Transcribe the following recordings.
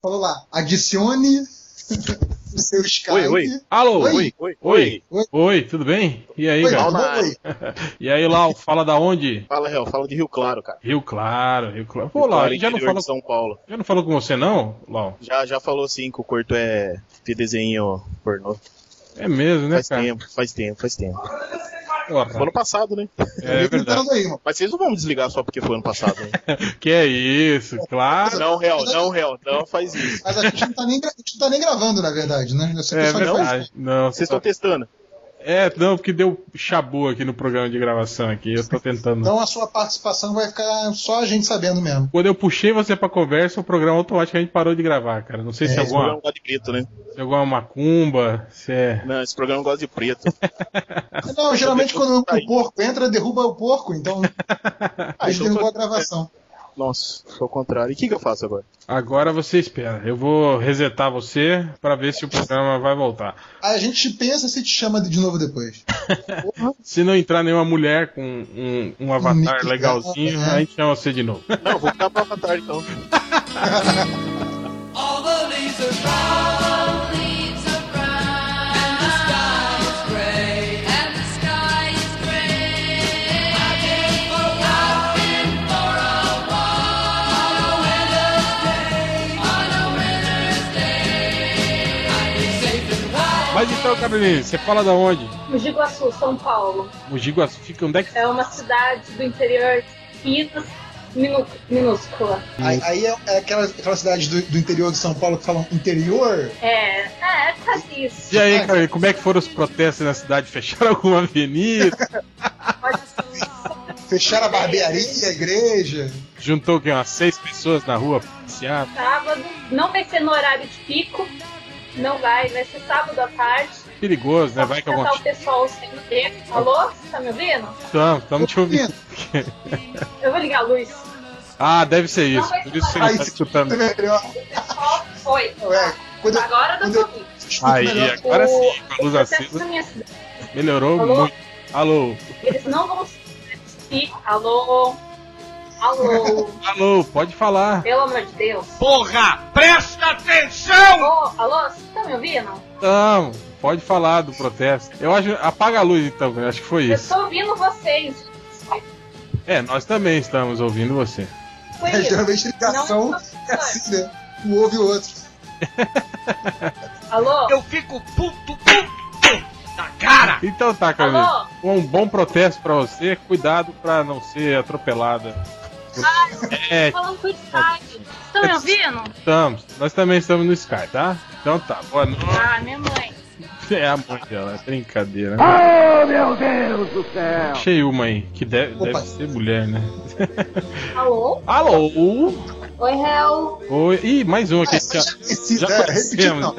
falou lá, adicione o seu Skype. Oi, oi. Alô, Oi. oi, Oi, oi, oi. oi, tudo bem? E aí, Oi, cara? Oi. E aí, Lau, fala da onde? Fala, Real, fala de Rio Claro, cara. Rio Claro, Rio Claro. Pô, Lau, já não falou, São Paulo. já não falou com você não, Lau? Já, já falou assim que o Corto é de desenho pornô. É mesmo, né, Faz cara? tempo, faz tempo, faz tempo. Foi ano passado, né? é verdade. Tentando aí, mano. Mas vocês não vão desligar só porque foi ano passado, né? Que é isso, claro. Não, Real, não, Real, não faz isso. Mas a gente não tá nem, gra- a gente não tá nem gravando, na verdade, né? É pessoa faz- verdade. Não, Vocês estão testando. É, não, porque deu chabu aqui no programa de gravação aqui. Eu tô tentando. Então a sua participação vai ficar só a gente sabendo mesmo. Quando eu puxei você pra conversa, o programa automaticamente parou de gravar, cara. Não sei se é, É, Esse programa alguma, gosta de preto, né? se é alguma macumba, se é. Não, esse programa gosta de preto. Não, geralmente quando Tá aí. o porco entra, derruba o porco, então a gente então derrubou a tô- gravação. Nossa, foi o contrário. E o que, que eu faço agora? Agora você espera. Eu vou resetar você pra ver se o programa vai voltar. A gente pensa se te chama de novo depois. Se não entrar nenhuma mulher com um, um avatar legalzinho, é. a gente chama você de novo. Não, eu vou ficar pra Avatar então. All the então, Carolina, você fala da onde? Mogi Guaçu, São Paulo. Mogi Guaçu fica onde é que É uma cidade do interior de Minas minu- minúscula. Aí, aí é, é aquela, aquela cidade do, do interior de São Paulo que falam interior. É, é, quase isso. E aí, Carolina, como é que foram os protestos na cidade? Fecharam alguma avenida? Pode ser. Fecharam a barbearia, a igreja. Juntou o quê? Umas seis pessoas na rua passear? Sábado, não vai ser no horário de pico. Não vai, vai ser sábado à tarde. Perigoso, né? Vai que alguma. o pessoal sem tempo. Alô? Você tá me ouvindo? Estamos, estamos te ouvindo. Eu vou ligar a luz. Ah, deve ser isso. Por isso que você não tá se escutando. melhor. O pessoal foi. Ué, Agora dá quando pra eu ouvir. escuto Aí, melhor. agora O- sim, com a luz acesa, melhorou Alô? muito. Alô, Eles não vão se. Alô? Alô? alô, pode falar. Pelo amor de Deus. Porra, presta atenção! Ô, alô, você tá me ouvindo? Não, pode falar do protesto. Eu acho. Apaga a luz então, eu acho que foi Eu isso. tô ouvindo vocês. É, nós também estamos ouvindo você. Foi É, isso. geralmente ligação Não, é assim, né? Um ouve o outro. Alô? Eu fico puto, puto da cara! Então tá. Alô? Um bom protesto pra você. Cuidado pra não ser atropelada. É, Falando com o Skype. Estão me ouvindo? estamos. Nós também estamos no Sky, tá? Então tá. Boa noite. Ah, minha mãe. É a mãe dela, é brincadeira. Oh, meu Deus do céu! Achei uma aí, que deve, Opa. deve ser mulher, né? Alô? Alô? Oi, Hel. Oi. Ih, mais uma aqui. Essa já conhecida, já é, conhecemos. não.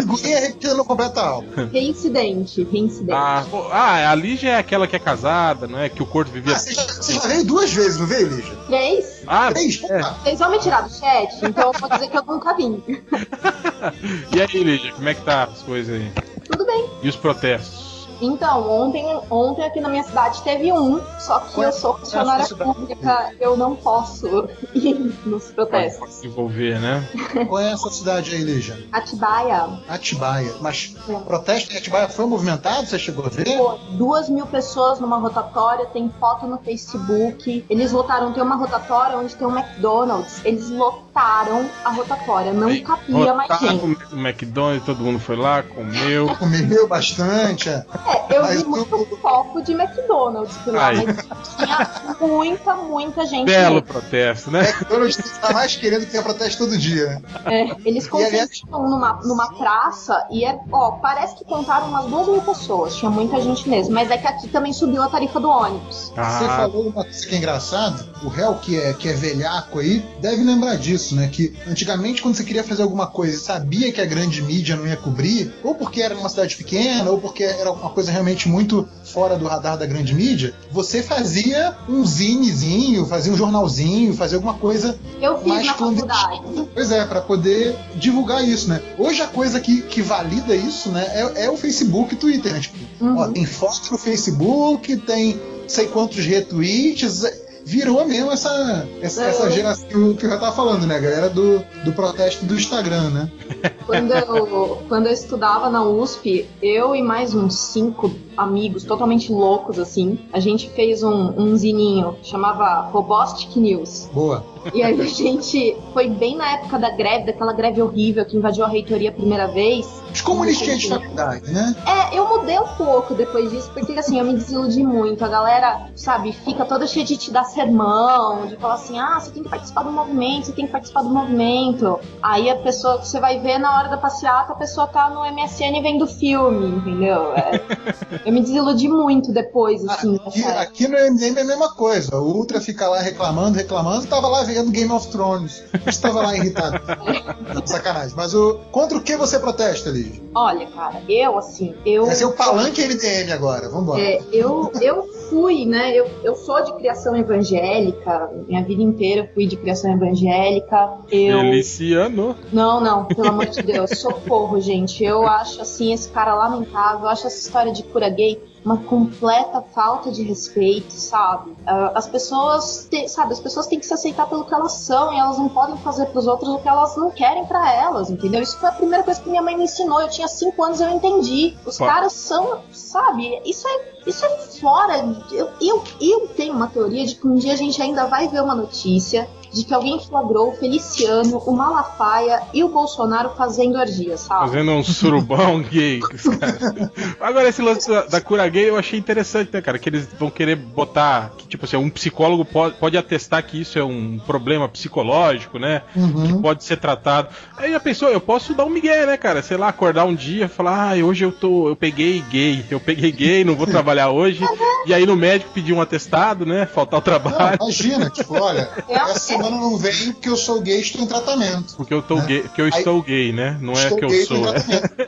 Figurinha repetida não completa a aula. Reincidente, reincidente. Ah, ah, a Lígia é aquela que é casada, não é? Que o Corto vivia. Ah, você, já, você já veio duas vezes, não veio, Lígia? Três? Ah, Três? é. Vocês vão me tirar do chat? Então eu vou dizer que eu nunca vim. E aí, Lígia, como é que tá as coisas aí? Tudo bem. E os protestos? Então, ontem, ontem aqui na minha cidade teve um, só que eu sou funcionária Qual é pública, eu não posso ir nos protestos. Envolver, né? Qual é essa cidade aí, Lígia? Atibaia, Atibaia. Mas o protesto em Atibaia foi movimentado? Você chegou a ver? pô, duas mil pessoas numa rotatória, tem foto no Facebook. Eles lotaram, tem uma rotatória onde tem um McDonald's. Eles lotaram a rotatória, não Aí, cabia mais gente. o McDonald's, todo mundo foi lá, comeu. Comeu bastante. é. É, eu Mas vi tu- muito foco de McDonald's por lá, Aí. mas tinha muita, muita gente. Belo mesmo. protesto, né? McDonald's tá mais querendo que tenha protesto todo dia. né? É, eles concentram numa, numa praça e é, ó, parece que contaram umas duas mil pessoas, tinha muita gente mesmo, mas é que aqui também subiu a tarifa do ônibus. Você Ah, falou uma coisa que é engraçado, o réu que é, que é velhaco aí deve lembrar disso, né? Que antigamente, quando você queria fazer alguma coisa e sabia que a grande mídia não ia cobrir, ou porque era numa cidade pequena, ou porque era uma coisa realmente muito fora do radar da grande mídia, você fazia um zinezinho, fazia um jornalzinho, fazia alguma coisa Eu fiz mais na faculdade. Pois é, para poder divulgar isso, né? Hoje a coisa que, que valida isso, né, é, é o Facebook e Twitter, né? Tipo, Uhum. ó, tem foto no Facebook, tem sei quantos retweets. Virou mesmo essa, essa, Não. essa geração que eu, que eu já tava falando, né? A galera do, do protesto do Instagram, né? Quando eu, quando eu estudava na USP, eu e mais uns cinco amigos totalmente loucos, assim, a gente fez um, um zininho, chamava Robostic News. Boa. E aí a gente foi bem na época da greve, daquela greve horrível que invadiu a reitoria a primeira vez. Os comunistinhas de faculdade, né? É, eu mudei um pouco depois disso, porque assim, eu me desiludi muito. A galera, sabe, fica toda cheia de te dar sermão, de falar assim, ah, você tem que participar do movimento, você tem que participar do movimento. Aí a pessoa, você vai ver na hora da passeata, a pessoa tá no MSN vendo filme, entendeu? É, eu me desiludi muito depois, assim, Aqui, aqui no MDM é a mesma coisa. O Ultra fica lá reclamando, reclamando, tava lá vendo Game of Thrones. Estava lá irritado. Não, sacanagem. Mas o, contra o que você protesta, Liz? Olha, cara, eu, assim, eu. Vai ser o palanque MDM agora. Vambora. É, eu, eu fui, né? Eu, eu sou de criação evangélica, minha vida inteira eu fui de criação evangélica. Eu. Feliciano. Não, não, pelo amor de Deus, socorro, gente. Eu acho assim esse cara lamentável, eu acho essa história de cura gay uma completa falta de respeito, sabe? Ah, as pessoas, te- sabe, as pessoas têm que se aceitar pelo que elas são e elas não podem fazer pros outros o que elas não querem pra elas, entendeu? Isso foi a primeira coisa que minha mãe me ensinou. Eu tinha cinco anos, eu entendi. Os Pô. caras são, sabe? Isso é, isso é fora. Eu, eu, eu tenho uma teoria de que um dia a gente ainda vai ver uma notícia de que alguém flagrou o Feliciano, o Malafaia e o Bolsonaro fazendo orgia, sabe? Fazendo um surubão gay. caras. Agora, esse lance da, da cura gay eu achei interessante, né, cara? Que eles vão querer botar. Que, tipo assim, um psicólogo pode, pode atestar que isso é um problema psicológico, né? Uhum. Pode ser tratado. Aí a pessoa, eu posso dar um migué, né, cara? Sei lá, acordar um dia e falar, ah, hoje eu tô. Eu peguei gay, eu peguei gay, não vou trabalhar hoje. E aí no médico pedir um atestado, né? Faltar o Não, trabalho. imagina, tipo, olha, É, essa semana eu não venho porque eu sou gay e estou em tratamento. Porque eu tô gay, porque eu Aí- estou gay, né? Não é que eu gay, sou. é.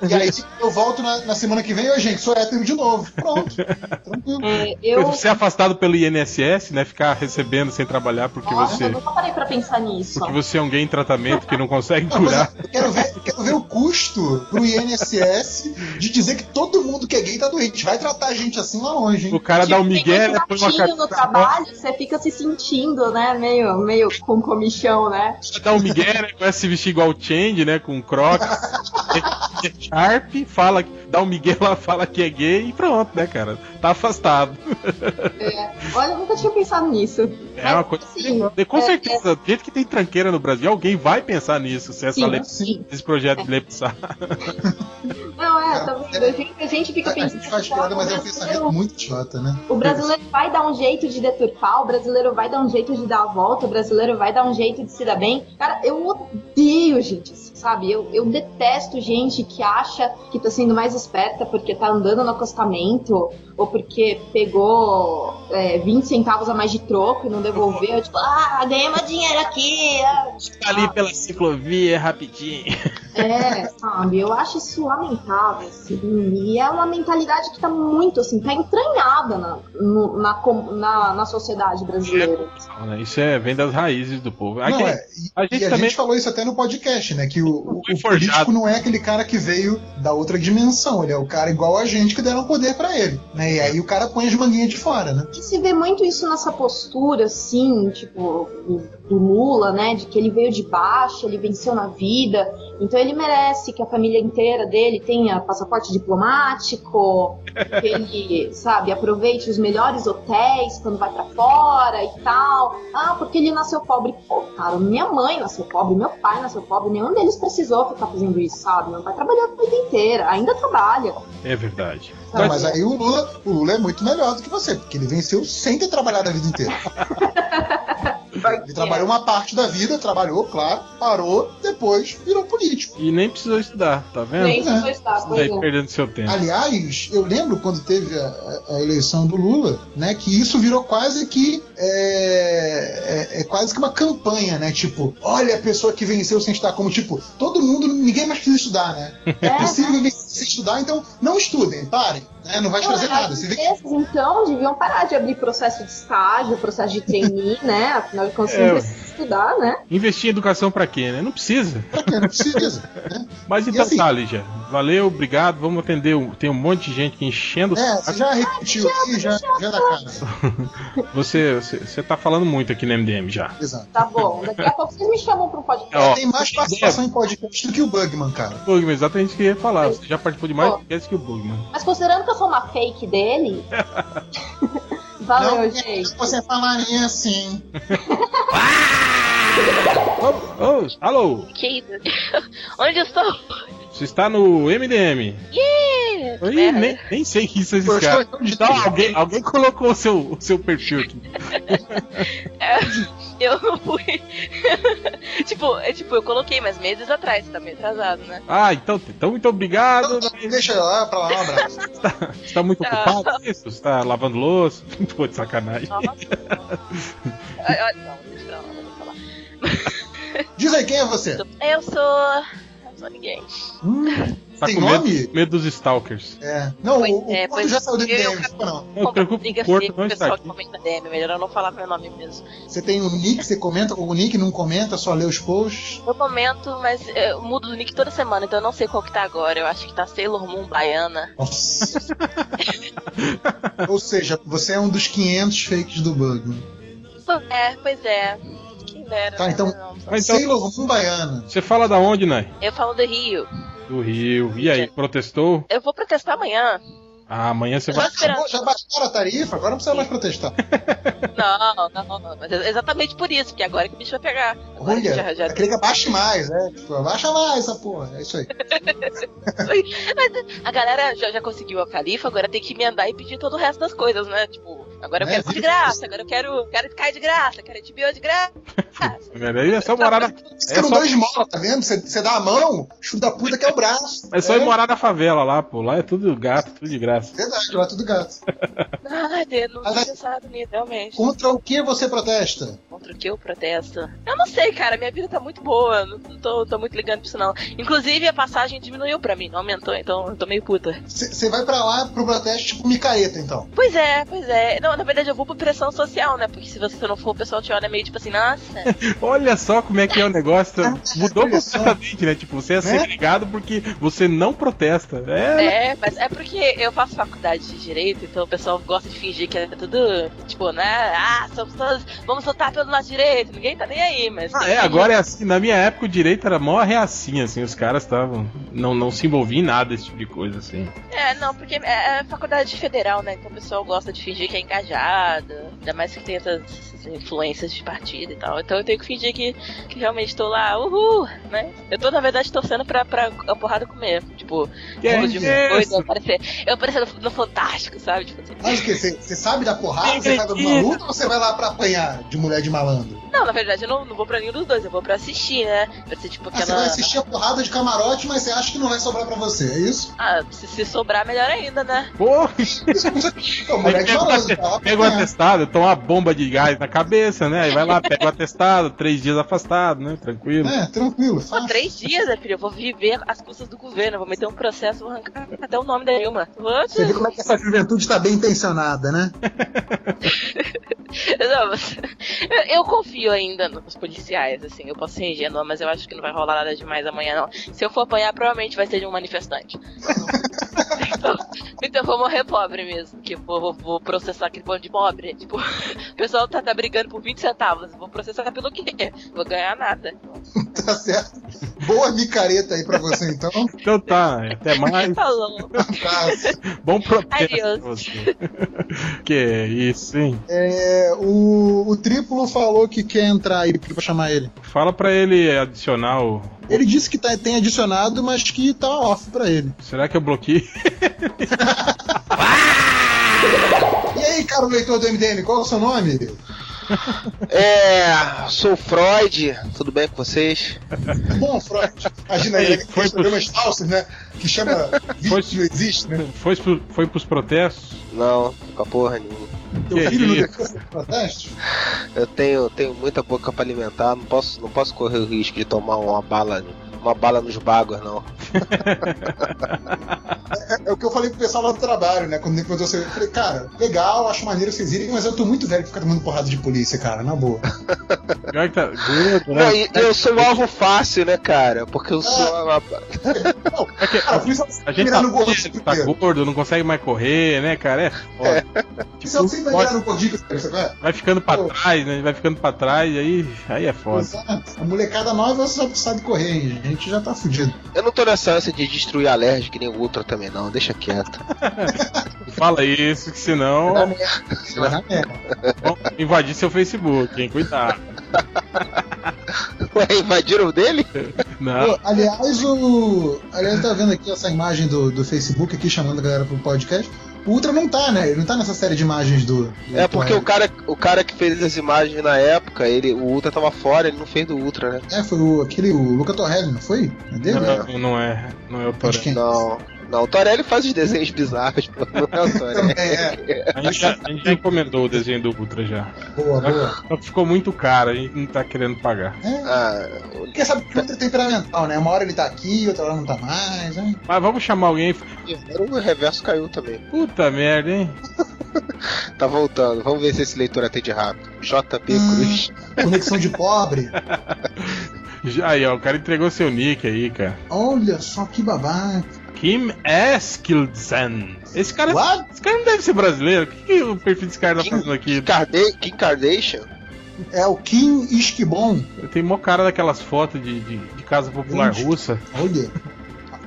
E aí eu volto na, na semana que vem, ô gente, sou hétero de novo. Pronto. Tranquilo. É, eu, Ser afastado pelo INSS, né? Ficar recebendo sem trabalhar porque Nossa, você. eu nunca parei pra pensar nisso. Porque você é um gay em tratamento que não consegue Não, curar. eu quero ver, eu quero ver o custo pro INSS de dizer que todo mundo que é gay tá doente. Vai tratar a gente assim lá longe, hein? O cara dá um Tipo, migué, Põe uma gatinho no carta. trabalho, você fica se sentindo, né? Meio, meio com comichão, né? Dá um migué, né? Começa a se vestir igual o Change, né? Com crocs. Sharp, fala, dá um migué lá, fala que é gay e pronto, né, cara? Tá afastado. É. Olha, eu nunca tinha pensado nisso. É Mas, uma coisa. assim, E com é- certeza, do jeito que tem tranqueira no Brasil, alguém vai pensar nisso, se essa Sim, lei, sim. esse projeto de lei passar. Não, é, Cara, tá vendo? A gente, a gente fica A pensando. gente faz piada, mas é um pensamento muito idiota, né? O brasileiro vai dar um jeito de deturpar, o brasileiro vai dar um jeito de dar a volta, o brasileiro vai dar um jeito de se dar bem. Cara, eu odeio gente assim, sabe? Eu, eu detesto gente que acha que tá sendo mais esperta porque tá andando no acostamento ou porque pegou é, 20 centavos a mais de troco e não devolveu. Tipo, ah, ganhei meu dinheiro aqui. ah. Ali pela ciclovia, rapidinho. É, sabe? Eu acho isso lamentável, assim. E é uma mentalidade que tá muito, assim, tá entranhada na, no- na, na, na sociedade brasileira. Né, Isso é, vem das raízes do povo. Aqui, Não, é, e a gente e a também- gente falou isso até no podcast, né? Que o, o- o forjado. político não é aquele cara que veio da outra dimensão, ele é o cara igual a gente que deram poder pra ele, né? E aí o cara põe as manguinhas de fora, né? E se vê muito isso nessa postura, assim, tipo, do, Lula, né? De que ele veio de baixo, ele venceu na vida. Então ele merece que a família inteira dele tenha passaporte diplomático, que ele, sabe, aproveite os melhores hotéis quando vai pra fora e tal. Ah, porque ele nasceu pobre. Pô, cara, minha mãe nasceu pobre, meu pai nasceu pobre, nenhum deles precisou ficar fazendo isso, sabe? Meu pai trabalhou a vida inteira, ainda trabalha. É verdade. Não, mas aí o Lula, o Lula é muito melhor do que você, porque ele venceu sem ter trabalhado a vida inteira. Ele trabalhou uma parte da vida, trabalhou, claro, parou, depois virou político. E nem precisou estudar, tá vendo? Nem foi estar, Tá pois aí é. perdendo seu tempo. Aliás, eu lembro quando teve a, a- eleição do Lula, né, que isso virou quase que é, é- é quase que uma campanha, né? Tipo, olha a pessoa que venceu sem estudar, como tipo, todo mundo, ninguém mais precisa estudar, né? É É, possível vencer sem estudar, então não estudem, parem, né? Não vai te trazer Não, nada. as empresas, então, deviam parar de abrir processo de estágio, processo de trainee, né? Afinal de contas, É. estudar, né? Investir em educação pra quê, né? Não precisa. Pra quê? Não precisa. né? Mas então assim- tá, Lígia. Valeu, obrigado. Vamos atender. o- Tem um monte de gente enchendo. o É, você já repetiu aqui, já, já é da casa. Você, você, você tá falando muito aqui no MDM já. Exato. Tá bom. Daqui a pouco vocês me chamam pra um podcast. Ó, Tem mais participação em podcast do que o Bugman, cara. Bugman, exatamente o que eu ia falar. Você já participou de mais podcasts que o Bugman. Mas considerando que eu sou uma fake dele. Valeu, não, gente. você falaria assim. Oh, oh, alô, Que Onde eu estou? você está no MDM. Yeah! Ih, Merda. nem, nem sei esses caras. estou- Não, alguém, alguém colocou o seu, o seu perfil aqui. Eu não fui. tipo, é, tipo, eu coloquei, mas meses atrás, tá meio atrasado, né? Ah, então, então muito obrigado. Então, deixa eu lá pra lá, um abraço. Você tá muito Tá. ocupado com isso? Você tá lavando louça? Pô, de sacanagem. Nossa, não. Ah, ah, Não, deixa pra lá. Diz aí, quem é você? Eu sou. Eu não sou ninguém. Hum, Tá tem com medo, nome? medo dos stalkers. É. Não, Pois o, o é, pois já saiu do eu- MDM, eu- desculpa não. Não se Como preocupe, briga o Porto não o está pessoal aqui. que comenta DM, melhor eu não falar meu nome mesmo. Você tem o nick, você comenta com o nick, não comenta, só lê os posts. Eu comento, mas eu mudo do nick toda semana, então eu não sei qual que tá agora. Eu acho que tá Sailor Moon Baiana. Nossa. Ou seja, você é um dos 500 fakes do Bugman. É, pois é. Tá, né? então- Não, Mas então, Sailor Moon Baiana. você fala da onde, Nai? Eu falo do Rio. Do Rio. E aí, protestou? Eu vou protestar amanhã. Ah, amanhã você Já vai. acabou, já baixaram a tarifa, agora não precisa mais protestar. Não, não, não. Mas é exatamente por isso, porque agora que o bicho vai pegar. Agora Olha, já, já... eu queria que abaixe mais, né? Tipo, abaixa mais essa porra. É isso aí. Mas a galera já, já conseguiu a califa, agora tem que emendar e pedir todo o resto das coisas, né? Tipo, agora eu É, quero de vive graça, agora eu quero, quero Sky de graça, quero HBO de graça. Aí é só morar na, Você é não só, dá esmola, tá vendo? Você, você dá a mão, chuta da puta que é o braço. é só ir morar na favela lá, pô. Lá é tudo gato, tudo de graça. Verdade, lá é tudo gato. Ai, Deus, não tinha pensado nisso, realmente. Contra o que você protesta? Contra o que eu protesto? Eu não sei, cara, minha vida tá muito boa, não não tô, tô muito ligando pra isso não. Inclusive a passagem diminuiu pra mim, não aumentou, então eu tô meio puta. Você vai pra lá pro protesto tipo micareta, então. Pois é, pois é. Não, na verdade eu vou por pressão social, né? Porque se você não for, o pessoal te olha meio tipo assim, nossa. Olha só como é que é o negócio. Mudou Olha só. completamente, né? Tipo, você é Né? segregado porque você não protesta. É, É, mas é porque eu faço faculdade de direito, então o pessoal gosta de fingir que é tudo, tipo, né? Ah, somos todos, vamos lutar pelo nosso direito, ninguém tá nem aí, mas. Ah, é, agora é assim. Na minha época, o direito era mó reacinha, assim. Os caras estavam. Não, não se envolviam em nada desse tipo de coisa, assim. É, não, porque é, é faculdade federal, né? Então o pessoal gosta de fingir que é engajado, ainda mais que tem essas, influências de partido e tal. Então eu tenho que fingir que, que realmente tô lá, uhul, né? Eu tô, na verdade, torcendo pra, pra a porrada comer. Tipo, Que é tipo de isso? coisa, eu aparecer, eu aparecer no, no Fantástico, sabe? Tipo assim. Mas o que? Você sabe da porrada? Você pra uma Acredito. luta ou você vai lá pra apanhar de mulher de malandro? Não, na verdade eu não, não vou pra nenhum dos dois, eu vou pra assistir, né? Pra ser tipo Ah, você aquela. vai assistir a porrada de camarote, mas você acha que não vai sobrar pra você, é isso? Ah, se, se sobrar, melhor ainda, né? Pô, Pô, mulher de malandro, tá pra pega o apanhar. atestado, toma uma bomba de gás na cabeça, né? Aí vai lá, pega o atestado, três dias afastado, né? Tranquilo. É, tranquilo, Só três dias, né, filho? Eu vou viver às custas do governo, vou meter um processo, vou arrancar até o nome da Dilma. Você vê como é que essa juventude tá bem intencionada, né? Não, eu, confio ainda nos policiais, assim, eu posso ser ingênua, mas eu acho que não vai rolar nada demais amanhã, não. Se eu for apanhar, provavelmente vai ser de um manifestante. então, então eu vou morrer pobre mesmo, que eu vou, vou- vou processar aquele bando de pobre. Tipo, o pessoal tá, tá brigando por 20 centavos, vou processar pelo quê? Vou ganhar nada. Tá certo. Boa micareta aí pra você, então. Então tá, até mais. Falou. Abraço. Bom protesto você. que isso, hein? É, o, o Triplo falou que quer entrar aí pra chamar ele. Fala pra ele adicionar o. Ele disse que tá- tem adicionado, mas que tá off pra ele. Será que eu bloqueei? E aí, cara, leitor do MDM, qual é o seu nome? É, sou Freud, tudo bem com vocês? Bom, Freud. Imagina aí, Ei, aqueles foi pro- programas falsos, né? Que chama Foi- Vídeo Não Existe, né? Foi, pro, foi pros protestos? Não, com a porra nenhuma. Teu Que filho não isso? decora os protestos? Eu tenho, tenho muita boca pra alimentar, não posso, não posso correr o risco de tomar uma bala, uma bala nos bagos, não. é o que eu falei pro pessoal lá do trabalho, né? Quando depois você. Eu falei, cara, legal, acho maneiro vocês irem, mas eu tô muito velho pra ficar tomando porrada de polícia, cara, na boa. Pior que tá né? Não, e eu sou um alvo fácil, né, cara? Porque eu sou uma. Não, É que cara, por isso a gente tá, mirando gordo tá gordo, não consegue mais correr, né, cara? É foda. Isso eu sempre vai no gordinho, sabe qual é? Vai ficando pra Pô. trás, né? Vai ficando pra trás, aí, aí é foda. Exato. A molecada nova sabe, sabe correr, hein? A gente já tá fudido. Eu não tô nessa ânsia de destruir a Lerge que nem o Ultra também, não. Deixa quieto. Fala isso, que senão Vai na merda. vão invadir seu Facebook, hein? Cuidado. Ué, invadiram o dele? Não. Pô, aliás, o. Aliás, tá vendo aqui essa imagem do, do Facebook aqui chamando a galera pro podcast. O Ultra não tá, né? Ele não tá nessa série de imagens do. do É porque o Twilight. cara, o cara que fez as imagens na época, ele, o Ultra tava fora, ele não fez do Ultra, né? É, foi o, aquele, o Luca Torelli, não foi? É dele? Não, não é. Não é o Toré. quem? Não. Não, o Torelli faz os desenhos bizarros, pô. Não é o Torelli. é. A gente, já, a gente já encomendou o desenho do Ultra já. Boa, boa. Só que ficou muito caro, gente não tá querendo pagar. É, Ah, porque sabe que o Ultra é temperamental, né? Uma hora ele tá aqui, outra hora não tá mais, né? Mas vamos chamar alguém. o reverso caiu também. Puta merda, hein? Tá voltando. Vamos ver se esse leitor atende rápido. JP Hum. Cruz. Conexão de pobre. Já aí, ó, o cara entregou seu nick aí, cara. Olha só que babaca. Kim Eskildsen. Esse cara, What? esse cara não deve ser brasileiro. O que, que o perfil desse cara tá fazendo aqui? Kim Kardashian? É o Kim Esquibon. Tem mó cara daquelas fotos de, de, de casa popular russa. Olha.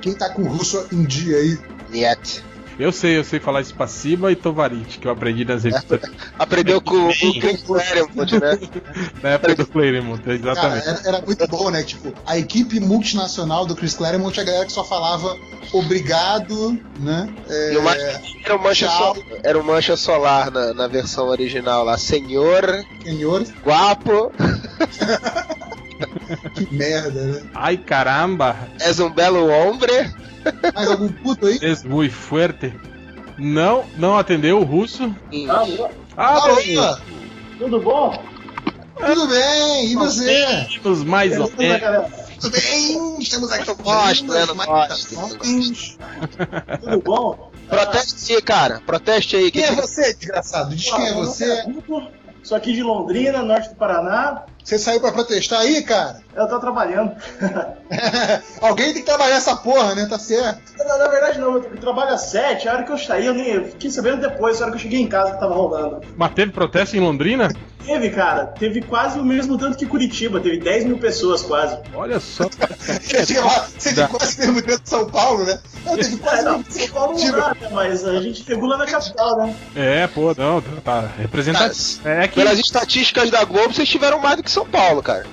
Quem tá com russo em dia aí? Niet. Eu sei, eu sei falar Spassiba e Tovarit, que eu aprendi nas revistas Aprendeu com o Chris Claremont, né? na época do Claremont, Cara, exatamente. era, era muito bom, né? Tipo, a equipe multinacional do Chris Claremont, a galera que só falava obrigado, né? É, E Mancha, era, o mancha tchau. so- era o Mancha Solar na, na versão original lá. Senhor, senhor, guapo, que merda, né? Ai caramba, és um belo hombre. Mais algum puto aí? es muy fuerte. Não, não atendeu o russo. Alô, Ah, tudo bom? tudo bem? E você? os mais ou menos. Tudo bem? Estamos aqui Eu gosto, né? Manifestações. Tudo bom? Proteste aí, cara. Proteste aí. Quem Que é você, desgraçado? Diz quem é você. Sou aqui de Londrina, norte do Paraná. Você saiu pra protestar aí, cara? Eu tô trabalhando. Alguém tem que trabalhar essa porra, né? Tá certo. na, na verdade, não. Eu trabalho às sete. A hora que eu saí, eu nem eu fiquei sabendo depois, a hora que eu cheguei em casa que tava rolando. Mas teve protesto em Londrina? Teve, cara. Teve quase o mesmo tanto que Curitiba. Teve 10 mil pessoas quase. Olha só. Você tinha quase mesmo dentro de São Paulo, né? Não, teve É, quase não, mesmo São Paulo não dá, né? Mas a gente regula na capital, né? É, pô, não, tá representativo. É que Pelas estatísticas da Globo, vocês tiveram mais do que São Paulo, cara.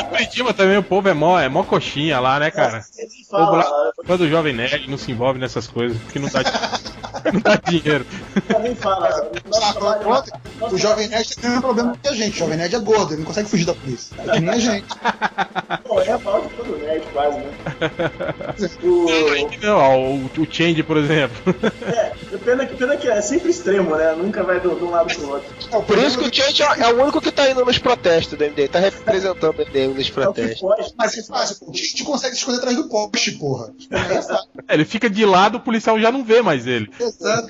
em Curitiba também o povo é mó, é mó coxinha lá, né, cara? Ele O povo lá, fã do Jovem Nerd não se envolve nessas coisas, porque não dá, não dá dinheiro. também fala. Nosso Ah, O Jovem Nerd tem o mesmo problema que a gente. O Jovem Nerd é gordo, ele não consegue fugir da polícia. É que nem a gente. Pô, é a pau de todo nerd, quase, né? O, Não, ó, o, o Change, por exemplo. é, pena, que, pena que é sempre extremo, né? Nunca vai de um lado pro outro. É, Por isso que o Change é o único que tá indo nos protestos do MDM. Tá representando o MDM nos É o protestos. pode. Mas é fácil, pô. a gente consegue se esconder atrás do poste, porra. É fácil. É, ele fica de lado, o policial já não vê mais ele. Exato.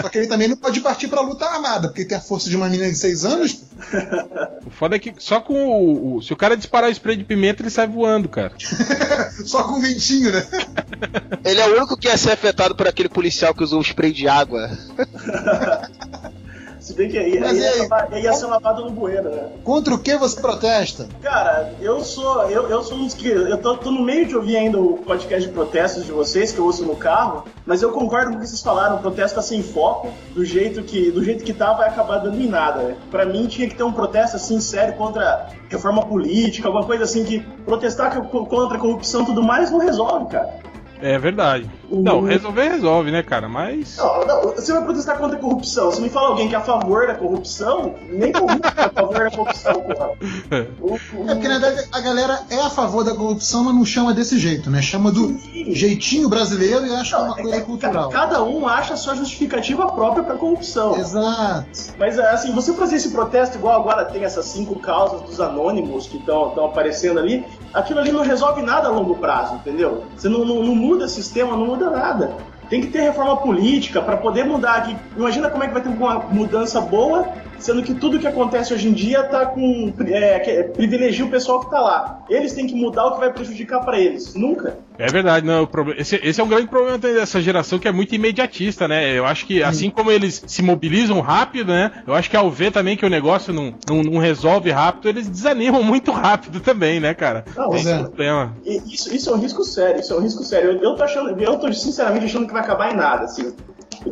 Só que ele também não pode partir pra luta armada, porque tem a força de uma menina de 6 anos. pô. O foda é que só com o, o- Se o cara disparar o spray de pimenta, ele sai voando, cara. Só com ventinho, né? Ele é o único que ia ser afetado por aquele policial que usou o spray de água. Se bem que aí, Mas aí ia, aí? acabar- aí ia ser lavado no bueiro, né? Contra o que você protesta? Cara, eu sou. Eu, eu sou um dos que. Eu tô, tô no meio de ouvir ainda o podcast de protestos de vocês, que eu ouço no carro, mas eu concordo com o que vocês falaram, o protesto tá sem foco, do jeito que. Do jeito que tá, vai acabar dando em nada. Né? Pra mim tinha que ter um protesto assim sério contra reforma política, alguma coisa assim que protestar co- contra a corrupção e tudo mais não resolve, cara. É verdade. Não, resolver resolve, né, cara? Mas. Não, não, você vai protestar contra a corrupção. Se me fala alguém que é a favor da corrupção, nem corrupto é a favor da corrupção, porra. O- o- É porque na verdade a galera é a favor da corrupção, mas não chama desse jeito, né? Chama do jeitinho brasileiro e acha que é uma coisa cultural. Cada um acha a sua justificativa própria pra corrupção. Exato. Mas é, assim, você fazer esse protesto igual agora tem essas cinco causas dos anônimos que estão aparecendo ali, aquilo ali não resolve nada a longo prazo, entendeu? Você não, não, não muda sistema, não muda nada. Tem que ter reforma política para poder mudar. Imagina como é que vai ter uma mudança boa, sendo que tudo que acontece hoje em dia tá com é, que- privilegia o pessoal que tá lá. Eles têm que mudar o que vai prejudicar para eles. Nunca. É verdade, não. Esse, esse é um grande problema dessa geração que é muito imediatista, né? Eu acho que assim como eles se mobilizam rápido, né? Eu acho que ao ver também que o negócio não, não, não resolve rápido, eles desanimam muito rápido também, né, cara? Não, Esse é. é problema. Isso, isso é um risco sério, isso é um risco sério. Eu, eu tô achando, eu tô sinceramente achando que vai acabar em nada, assim.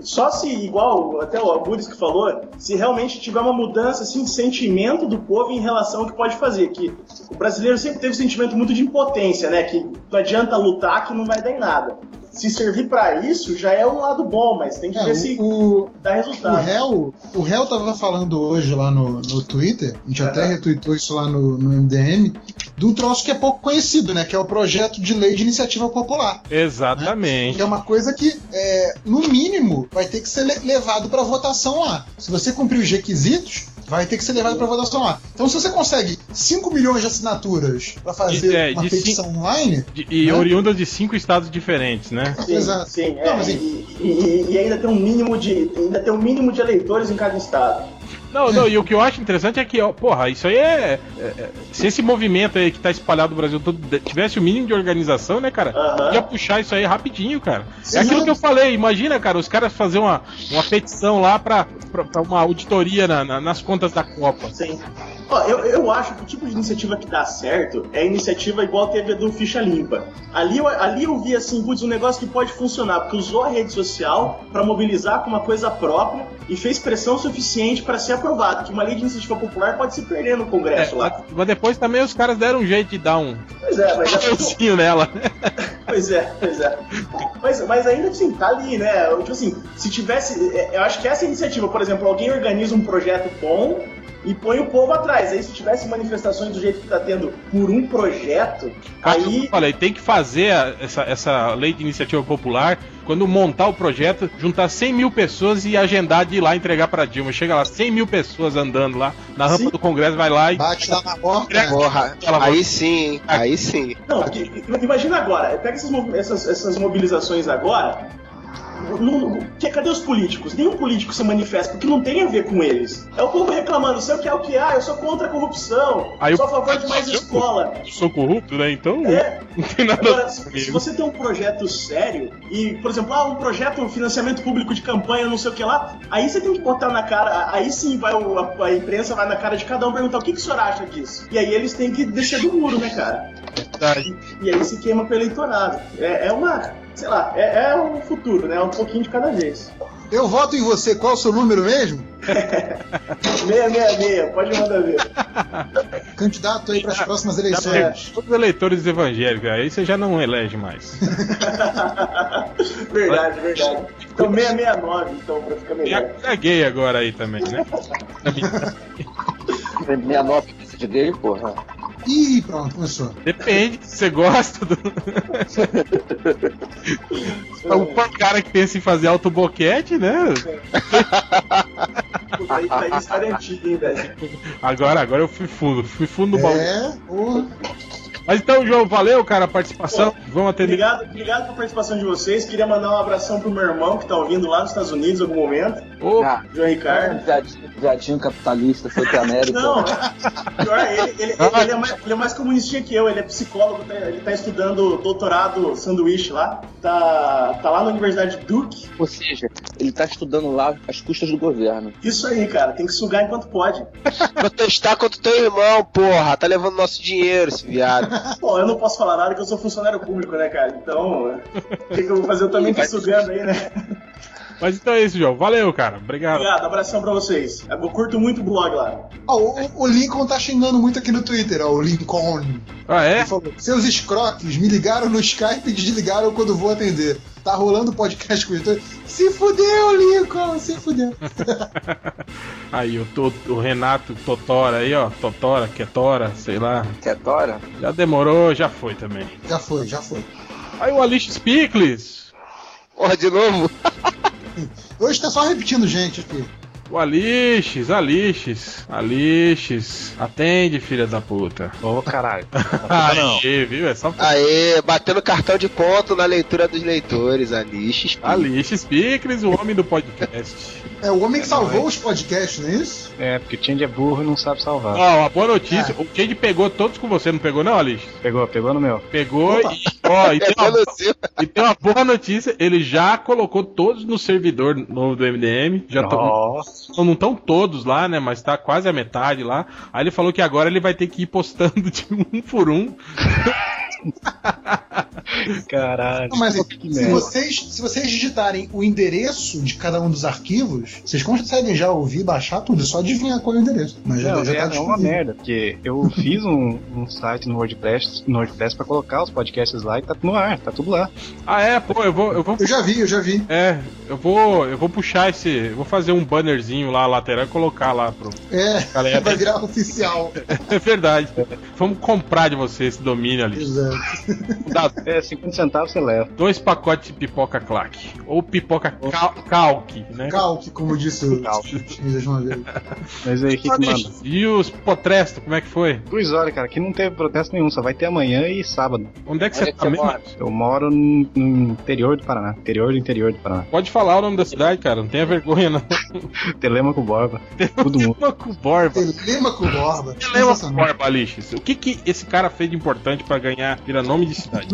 Só se, igual até o Alburis que falou, se realmente tiver uma mudança assim, de sentimento do povo em relação ao que pode fazer. Que o brasileiro sempre teve um sentimento muito de impotência, né? Que não adianta lutar que não vai dar em nada. Se servir pra isso, já é um lado bom, mas tem que É, ver o- se o, dá O resultado. réu, o réu tava falando hoje lá no, no Twitter, a gente até retweetou isso lá no, no MDM, de um troço que é pouco conhecido, né? Que é o projeto de lei de iniciativa popular. Exatamente. Que é uma coisa que, é, no mínimo, vai ter que ser le- levado para votação lá. Se você cumprir os requisitos, vai ter que ser levado para votação lá. Então, se você consegue 5 milhões de assinaturas para fazer De- é, uma petição online, De- e né? oriundas de cinco estados diferentes, né? Sim, Exato. sim, Não, é, mas, e, e- e ainda tem um mínimo de ainda tem um mínimo de eleitores em cada estado. Não, não, e o que eu acho interessante é que, ó, porra, isso aí é, é- é- Se esse movimento aí que tá espalhado no Brasil todo tivesse o mínimo de organização, né, cara? Aham. Ia puxar isso aí rapidinho, cara. Sim. É aquilo que eu falei, imagina, cara, os caras fazer uma, uma petição lá pra, pra, pra uma auditoria na- na- nas contas da Copa. Sim. Ó, eu, eu acho que o tipo de iniciativa que dá certo é a iniciativa igual teve a do Ficha Limpa. Ali eu, ali eu vi assim, putz, um negócio que pode funcionar, porque usou a rede social pra mobilizar com uma coisa própria e fez pressão suficiente pra ser aprovado. Que uma lei de iniciativa popular pode se perder no É, Congresso lá. mas, depois também os caras deram um jeito de dar um Pois é, mas patrocínio nela. Pois é, pois é. Mas, mas ainda assim, tá ali, né? Tipo assim, se tivesse. é, Eu acho que essa iniciativa, por exemplo, alguém organiza um projeto bom e põe o povo atrás. Aí se tivesse manifestações do jeito que tá tendo por um projeto, aí. falei, tem que fazer essa, essa lei de iniciativa popular quando montar o projeto, juntar 100 mil pessoas e agendar de ir lá entregar pra Dilma. Chega lá, 100 mil pessoas andando lá na rampa Sim. do Congresso, vai lá e. bate lá na porta. Porra, aí sim? Aí sim. Não, porque, imagina agora, pega essas, essas, essas mobilizações agora. Não- que, cadê os políticos? Nenhum político se manifesta, porque não tem a ver com eles. É o povo reclamando, sei o que é o que? Ah, eu sou contra a corrupção, Aí sou a favor de mais escola. Eu sou corrupto, né? Então É, não tem nada Agora, se, se você tem um projeto sério e, por exemplo, ah, um projeto um financiamento público de campanha, não sei o que lá, aí você tem que botar na cara, aí sim vai o- a, a imprensa vai na cara de cada um perguntar o que, que o senhor acha disso. E aí eles têm que descer do muro, né, cara? Verdade. E aí se queima pro eleitorado. É, é uma, sei lá, é, é o futuro, né? Um pouquinho de cada vez. Eu voto em você, qual é o seu número mesmo? 666, pode mandar ver. Candidato aí para as próximas Já eleições. Todos os eleitores evangélicos, aí você já não elege mais. verdade, verdade. Então 669, então, pra ficar melhor. a, a gay agora aí também, né? 69 precisa de gay, porra. Ih, pronto, começou. Depende, você gosta do. o cara que pensa em fazer autoboquete, né? Aí, aí história antiga, hein, velho. Agora, agora eu fui fundo, fui fundo no baú. É, porra. Mas então, João, valeu, cara, a participação. Vamos atender. Obrigado, obrigado pela participação de vocês. Queria mandar um abração pro meu irmão que tá ouvindo lá nos Estados Unidos em algum momento, Ô, Ah, João Ricardo. viadinho, capitalista, foi pra América. Não, pior, ele, ele- ele é mais, ele é mais comunistinha que eu, ele é psicólogo, tá- ele tá estudando doutorado sanduíche lá, tá, tá lá na Universidade Duke. Ou seja, ele tá estudando lá às custas do governo. Isso aí, cara, tem que sugar enquanto pode. Protestar contra o teu irmão, porra. Tá levando nosso dinheiro, esse viado. Bom, eu não posso falar nada que eu sou funcionário público, né, cara? Então, o que, que eu vou fazer? Eu também tô sugando aí, né? Mas então é isso, João. Valeu, cara. Obrigado. Obrigado, abração pra vocês. Eu curto muito o blog lá. Ó, o, o Lincoln tá xingando muito aqui no Twitter, ó, o Lincoln. Ah, é? Ele falou, seus escroques me ligaram no Skype e desligaram quando vou atender. Tá rolando podcast com o editor. Se fudeu, Lincoln, se fudeu. Aí, o, to- o Renato Totora aí, ó. Totora, Ketora, sei lá. Quer Tora? Já demorou, já foi também. Já foi, já foi. Aí o Alice Spickles. Porra, de novo? Hoje tá só repetindo gente aqui. O Alixes, Alixes, Alixes. Atende, filha da puta. Ô, caralho. Aí, viu? É só Aê, batendo cartão de ponto na leitura dos leitores, Alixes. Alixes Picles, o homem do podcast. É o homem que salvou os podcasts, não é isso? É, porque o Change é burro e não sabe salvar. Ó, uma boa notícia. O Change pegou todos com você, não pegou não, Alixes? Pegou, pegou no meu. Pegou e, ó, e, tem uma, e tem uma boa notícia, ele já colocou todos no servidor novo do MDM. Já Nossa. Não estão todos lá, né? Mas tá quase a metade lá. Aí ele falou que agora ele vai ter que ir postando de um por um. Caralho. Não, mas que se merda. vocês, se vocês digitarem o endereço de cada um dos arquivos, vocês conseguem já ouvir, baixar tudo. É só adivinhar qual é o endereço. Mas já, Não, já é, tá é uma merda, porque eu fiz um, um site no WordPress, no WordPress pra colocar os podcasts lá e tá no ar, tá tudo lá. Ah, é, pô, eu vou. Eu, vou... eu já vi, eu já vi. É, eu vou. Eu vou puxar esse. Eu vou fazer um bannerzinho lá lateral e colocar lá pro. É, Galera. vai virar oficial. É verdade. Vamos comprar de você esse domínio ali. Exato. Dá É, 50 centavos você leva. dois pacotes de pipoca claque. Ou pipoca cal calque, né? Calque, como disse o Chinês uma vez. Mas aí, o que, que manda? E os potrestos, como é que foi? Cruz, olha, cara, aqui não teve protesto nenhum, só vai ter amanhã e sábado. Onde é que Onde você é que tá você mesmo? mora? Eu moro no, no interior do Paraná. Interior do interior do Paraná. Pode falar o nome da cidade, cara. Não tenha vergonha, não. Telemaco Borba. Todo mundo. Telemaco Borba. Telemaco Borba. Telemaco. Borba, Alixes. O que, que esse cara fez de importante pra ganhar, virar nome de cidade?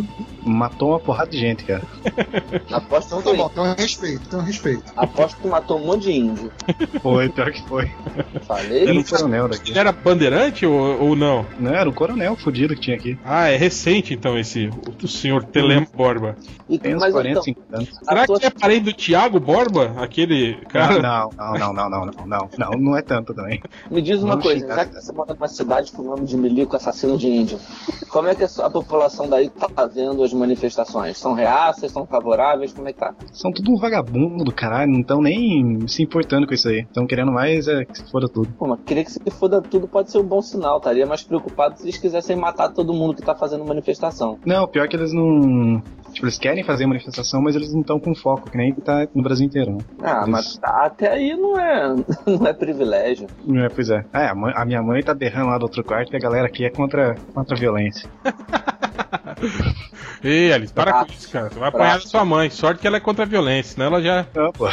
Matou uma porrada de gente, cara. Aposto Então que tá foi. bom, então respeito, então respeito. Aposto que matou um monte de índio. Foi, pior que foi. Falei. Era um coronel daqui. Ele era bandeirante ou, ou não? Não, era o coronel fudido que tinha aqui. Ah, é recente então esse, o, senhor Telemaco Borba. E, Tem uns mas 40, então, 50 anos. Será que é parente do Thiago Borba? Aquele cara. Não, não, não, não, não, não, não, não, não é tanto também. Me diz uma Vamos coisa, já que você mora numa cidade com o nome de milico assassino de índio, como é que a sua- a população daí tá vendo as manifestações? São reaças, são favoráveis, como é que tá? São tudo um vagabundo do caralho, não estão nem se importando com isso aí. Estão querendo mais é que se foda tudo. Pô, mas queria que se foda tudo pode ser um bom sinal, estaria mais preocupado se eles quisessem matar todo mundo que tá fazendo manifestação. Não, pior que eles não. Tipo, eles querem fazer manifestação, mas eles não estão com foco, que nem tá no Brasil inteiro, né? Ah, Eles- mas tá- até aí não é, não é privilégio. É, pois é. É, a, mãe- a minha mãe tá berrando lá do outro quarto e a galera aqui é contra, contra a violência. Ei, Alice, para com isso, cara. Você vai apanhar da sua mãe. Sorte que ela é contra a violência, senão ela já, Não, pô.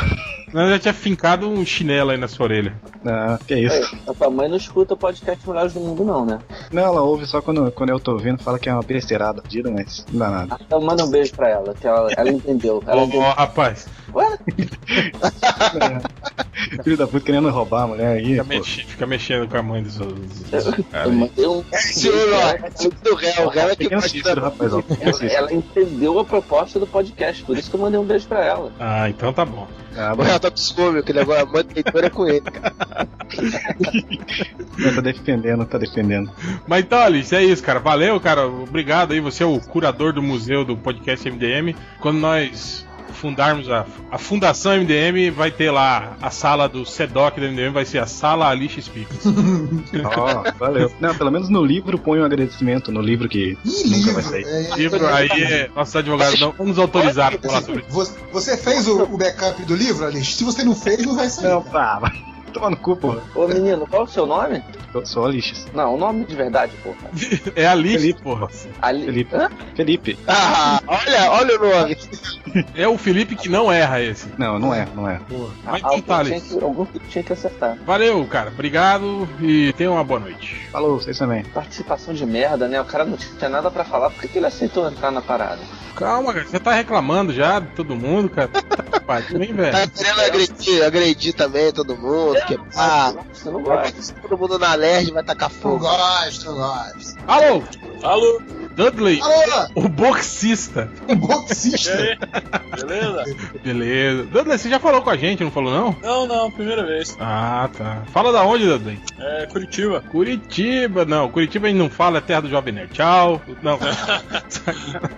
senão já tinha fincado um chinelo aí na sua orelha. Não, que isso. Ei, a tua mãe não escuta o podcast Melhores do Mundo, não, né? Não, ela ouve só quando, quando eu tô ouvindo, fala que é uma besteirada perdida, mas não dá nada. Então manda um beijo pra ela, que ela, ela entendeu. Ela Ó, entendeu. ó, rapaz, Ué? Filho da puta querendo roubar a mulher aí. fica, mexi- fica mexendo com a mãe dos outros. Eu aí. mandei um. Senhor, ó, segundo o réu, o réu é que assiste, da... rapaz, ó. Ela, ela entendeu a proposta do podcast, por isso que eu mandei um beijo pra ela. Ah, então tá bom. Ah, bom, réu tá com ciúme, que ele agora manda leitura com ele, cara. tá defendendo, tá defendendo. Mas então, Alice, é isso, cara. Valeu, cara. Obrigado aí. Você é o curador do museu do podcast MDM. Quando nós fundarmos a, a Fundação MDM, vai ter lá a sala do SEDOC do MDM, vai ser a Sala Alice Speaks. Ó, valeu. Não, pelo menos no livro põe um agradecimento, no livro que Ih, nunca livro. vai sair. é, livro aí, é, nossos advogados não vão nos autorizar a falar sobre isso. Você, fez o, o backup do livro, Alice? Se você não fez, não vai sair. Não, pá, vai. Toma no cu, porra. Ô menino, qual é o seu nome? Eu sou Alixes. Não, o nome de verdade, porra. É Alice, Felipe. porra. Ali... Felipe. Hã? Felipe. Ah, olha, olha o nome. É o Felipe que não erra esse. Não, não é, não é. Mas Alguém então tá, tinha algum tinha que acertar. Valeu, cara. Obrigado e tenha uma boa noite. Falou, vocês também. Participação de merda, né? O cara não tinha nada pra falar, por que, que ele aceitou entrar na parada? Calma, cara. Você tá reclamando já de todo mundo, cara. Tá hein, velho? Tá querendo agredir, agredir também todo mundo. Que... Ah, Você não gosta. todo mundo na LERD vai tacar Eu fogo. gosto, eu gosto. Alô, Alô, Dudley, Alô, o boxista. um boxista. beleza? Beleza. Dudley, você já falou com a gente, não falou não? Não, não, primeira vez. Ah, tá. Fala da onde, Dudley? É Curitiba. Curitiba. Não, Curitiba a gente não fala, é terra do Jovem Nerd. Tchau. Não.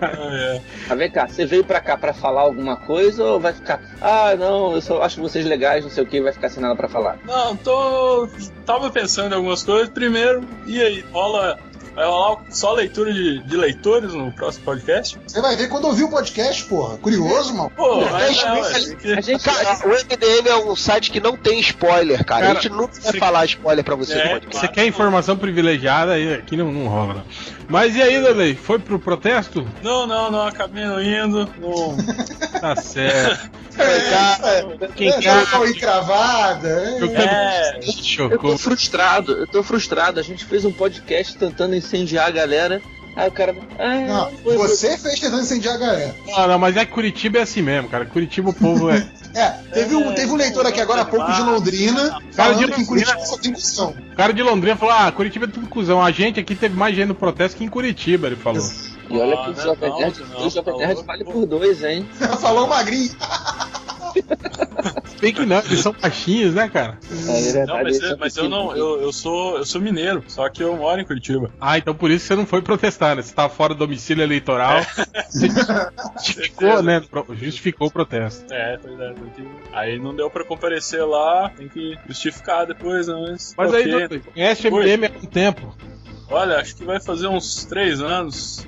Ah, é. Mas vem cá, você veio pra cá pra falar alguma coisa ou vai ficar, ah, não, eu só acho vocês legais, não sei o que, vai ficar sem nada pra falar? Não, tô. Tava pensando em algumas coisas. Primeiro, e aí, rola Vai rolar só leitura de, de leitores no próximo podcast? Você vai ver quando ouvir o podcast, porra. Curioso, mano. Pô, Mas, mas não, mas, é que- A gente Cara, o MDM é um site que não tem spoiler, cara. Cara, a gente nunca vai falar spoiler pra você É, no podcast. Você quer informação privilegiada aí aqui não, não rola. não. Mas e aí, Danley? Foi pro protesto? Não, não, não, acabei não indo. Não... Tá certo. É, Quem é, quer- tá encravada. É. É, Eu Chocou. tô frustrado, eu tô frustrado. A gente fez um podcast tentando incendiar a galera. Aí o cara. Ah, Não, foi- você fez tentando incendiar a galera. Não, não, mas é que Curitiba é assim mesmo, cara. Curitiba o povo é. É, teve um, teve um leitor aqui agora há pouco de Londrina Cara falando de que em Curitiba Londrina- só tem cuzão. O cara de Londrina falou: ah, Curitiba é tudo cuzão. A gente aqui teve mais gente no protesto que em Curitiba, ele falou. E olha que o Jovem Nerd, não, o Jovem Nerd falou. vale por dois, hein? Falou o magrinho. Bem que não, eles são baixinhos, né, cara? É não, mas, eu- mas eu não, eu, eu sou eu sou mineiro, só que eu moro em Curitiba. Ah, então por isso você não foi protestar, né? Você tava fora do domicílio eleitoral. Você justificou, né? Justificou o protesto. É, pois é, aí não deu pra comparecer lá, tem que justificar depois, né, mas. Mas aí, doutor, conhece o MDM há quanto tempo? Olha, acho que vai fazer uns três anos.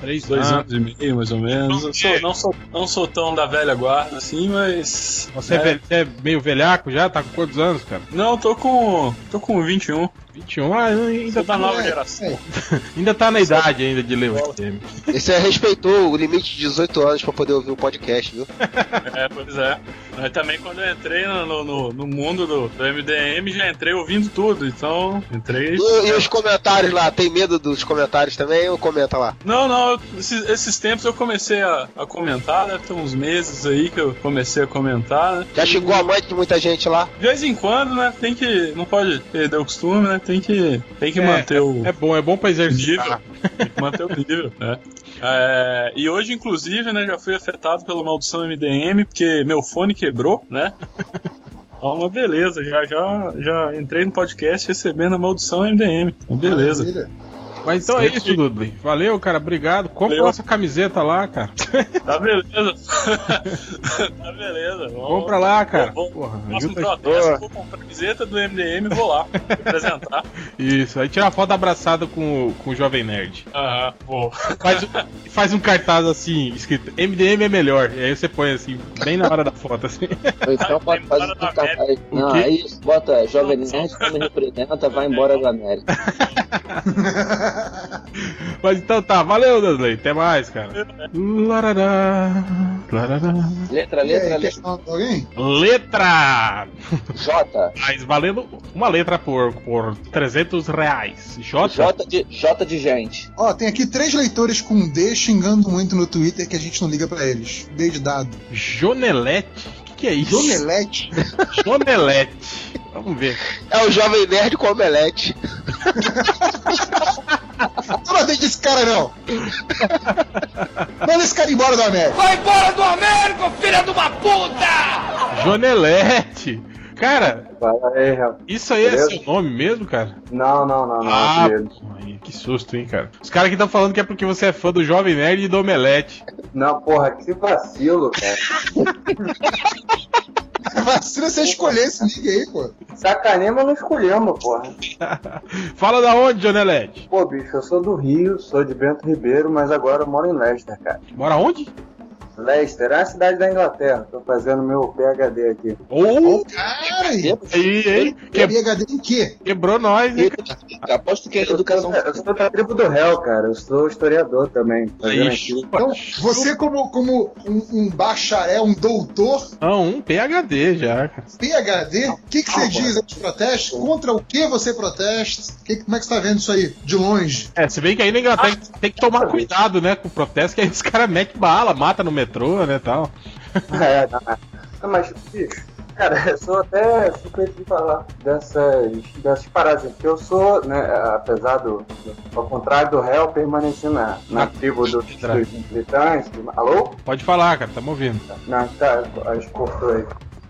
Três Dois anos. anos e meio, mais ou menos. Eu sou- não, sou, não sou tão da velha guarda assim, mas. Você é, é. velho- você é meio velhaco já? Tá com quantos anos, cara? Não, tô com. tô com 21. 21? Ah, ainda Sou tá, nova é, geração. ainda tá na idade ainda de ler o MDM. Você respeitou o limite de 18 anos pra poder ouvir o podcast, viu? É, pois é. Mas também quando eu entrei no, no, no mundo do, do MDM, já entrei ouvindo tudo, então entrei. E, e os comentários lá, tem medo dos comentários também ou comenta lá? Não, não, esses, esses tempos eu comecei a, a comentar, deve ter uns meses aí que eu comecei a comentar, né? Já chegou a mãe de muita gente lá? De vez em quando, né? Tem que. Não pode perder o costume, né? Tem que, tem que É, manter o. É bom, é bom pra exercitar. Tem que manter o nível, né? É, e hoje, inclusive, né, já fui afetado pela maldição MDM, porque meu fone quebrou, né? Ó, uma beleza, já, já, já entrei no podcast recebendo a maldição MDM. Uma beleza. Maravilha. Mas então é isso, Dudley. Valeu, cara. Obrigado. Compra Valeu. nossa camiseta lá, cara. Tá beleza. tá beleza. Vamos- Compra lá, cara. Vou- Porra, Próximo ajuda a gente. protesto, vou comprar a camiseta do MDM e vou lá apresentar. Isso. Aí tira a foto abraçada com, o- com o Jovem Nerd. Aham, vou. Faz, faz um cartaz assim, escrito MDM é melhor. E aí você põe assim, bem na hora da foto, assim. Então pode fazer um cartaz. Não, quê? é isso. Bota Jovem Nerd, não me representa, vai embora da América. Mas então tá, valeu, Dudley. Até mais, cara. Larará, larará. Letra, E aí, letra, letra. alguém? Letra! J. Mas valendo uma letra por, por 300 reais. J? J de, J de gente. Ó, tem aqui três leitores com D xingando muito no Twitter que a gente não liga pra eles. D de dado. Jonelete? O que, que é isso? Jonelete? Jonelete. Vamos ver. É o Jovem Nerd com omelete. Eu não atende esse cara, não. Manda esse cara embora da América. Vai embora do Américo, filha de uma puta! Jonelete. Cara, Fala aí, isso aí é Beleza? seu nome mesmo, cara? Não, não, não, não. Ah, porra, que susto, hein, cara. Os caras aqui estão falando que é porque você é fã do Jovem Nerd e do Omelete. Não, porra, que vacilo, cara. Vacina você escolher esse link aí, pô. Sacaneia, mas não escolhemos, porra. Fala da onde, Jonelete? Pô, bicho, eu sou do Rio, sou de Bento Ribeiro, mas agora eu moro em Leicester, cara. Mora onde? Leicester é a cidade da Inglaterra. Tô fazendo meu PHD aqui. Ô, Cara, aí. aí, hein? Que- PHD em quê? quebrou nós, hein? Aposto que é Eu educação. sou, eu sou da tribo do réu, cara. Eu sou historiador também. Chupa. Então, você como, como um, um bacharel, um doutor, Não, um PHD já, cara. PHD, o que, que você diz aos protestos? Contra o que você protesta? Que, como é que você tá vendo isso aí? De longe. É, se bem que aí na Inglaterra tem que tomar cuidado, né, com o protesto, que aí os caras metem bala, mata no metrô, né, tal. É, não, não, mas, bicho, cara, eu sou até suspeito de falar dessas, dessas paradas, porque eu sou, né, apesar do, ao contrário do réu, permaneci na, na tribo dos, dos militantes. Alô? Pode falar, cara, tamo ouvindo. Não, tá, acho que cortou aí.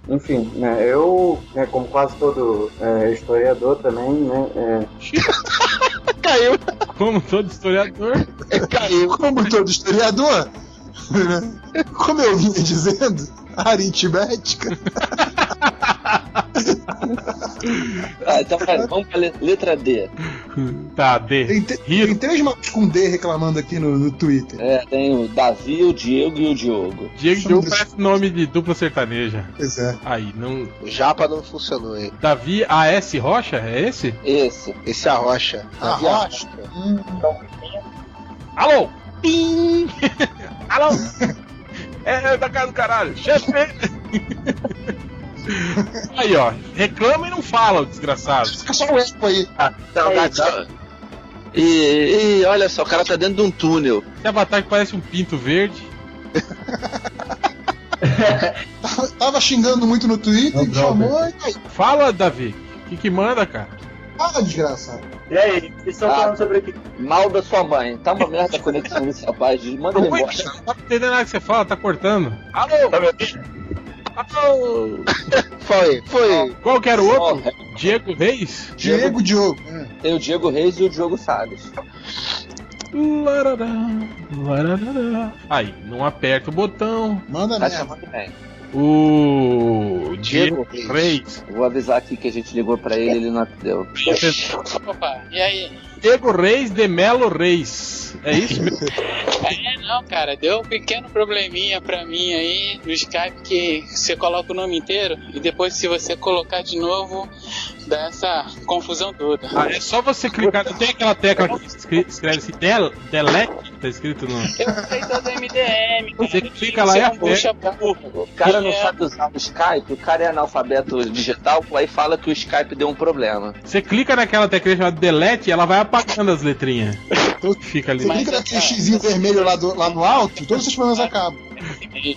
Enfim, né, eu, né, como quase todo é, historiador também, né, é, Caiu. Como todo historiador. Caiu. Como todo historiador, como eu vinha dizendo, aritmética. Ah, então vai, vamos pra le- letra D. Tá, D. Tem, te- tem três malucos com D reclamando aqui no, no Twitter. É, tem o Davi, o Diego e o Diogo. Diego Diogo parece nome de dupla sertaneja. Pois é. Aí, não. O Japa não funcionou, hein? Davi A.S. Rocha? É esse? Esse. Esse é a Rocha. A Davi Rocha? Alô? Pim! Alô? É da casa do caralho. Chefe! Aí, ó. Reclama e não fala, o desgraçado. Fica só o eco aí. Saudade. E, e olha só, o cara tá dentro de um túnel. Esse avatar que parece um pinto verde. Tava, tava xingando muito no Twitter, Não, chamou e aí. Fala, Davi. O que, que manda, cara? Fala, desgraçado. E aí, vocês estão Ah. falando sobre o que? Mal da sua mãe. Tá uma merda a conexão desse rapaz. Manda ele Não embora. tá entendendo nada que você fala, tá cortando. Alô? Alô? Foi, foi. Qual que era o outro? Diego Reis? Diego Diogo. Tem o Diego Reis e o Diogo Salles. Larará, larará. Aí, não aperta o botão. Manda Tá chamando bem. O Diego Diego Reis. Vou avisar aqui que a gente ligou pra ele ele não atendeu. Opa, e aí? Diego Reis de Melo Reis. É isso mesmo? É, não, cara, deu um pequeno probleminha pra mim aí no Skype que você coloca o nome inteiro e depois se você colocar de novo dá essa confusão toda. Ah, é só você clicar. Não tem aquela tecla que escre- escreve assim, del, delete, tá escrito no. Eu sei todo MDM, cara. Você clica lá e Você é bucha burro. O cara não É. sabe usar o Skype, o cara é analfabeto digital, aí fala que o Skype deu um problema. Você clica naquela tecla chamada delete e ela vai apagando as letrinhas. Tudo que fica ali. Você clica naquele xizinho vermelho lá, do- lá no alto, todos os problemas acabam.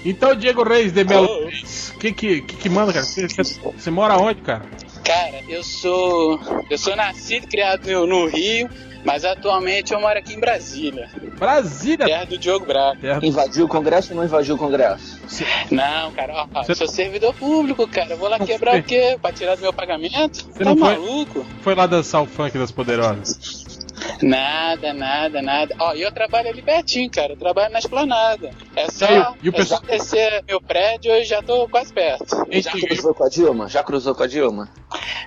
Então, Diego Reis de Melo Reis, o que, que, que que manda, cara? Você, você- você mora onde, cara? Cara, eu sou. Eu sou nascido e criado no, no Rio, mas atualmente eu moro aqui em Brasília. Brasília? Terra do Diogo Braga. Invadiu o Congresso ou não invadiu o Congresso? Não, cara, ó, eu sou servidor público, cara. Eu vou lá quebrar o quê? Pra tirar do meu pagamento? Você tá não foi- maluco? Foi lá dançar o funk das poderosas. Nada, nada, nada. Ó, e eu trabalho ali pertinho, cara. Eu trabalho na esplanada. É só, E e o é pessoal- só descer meu prédio e já tô quase perto. Já cruzou com a Dilma? Já cruzou com a Dilma?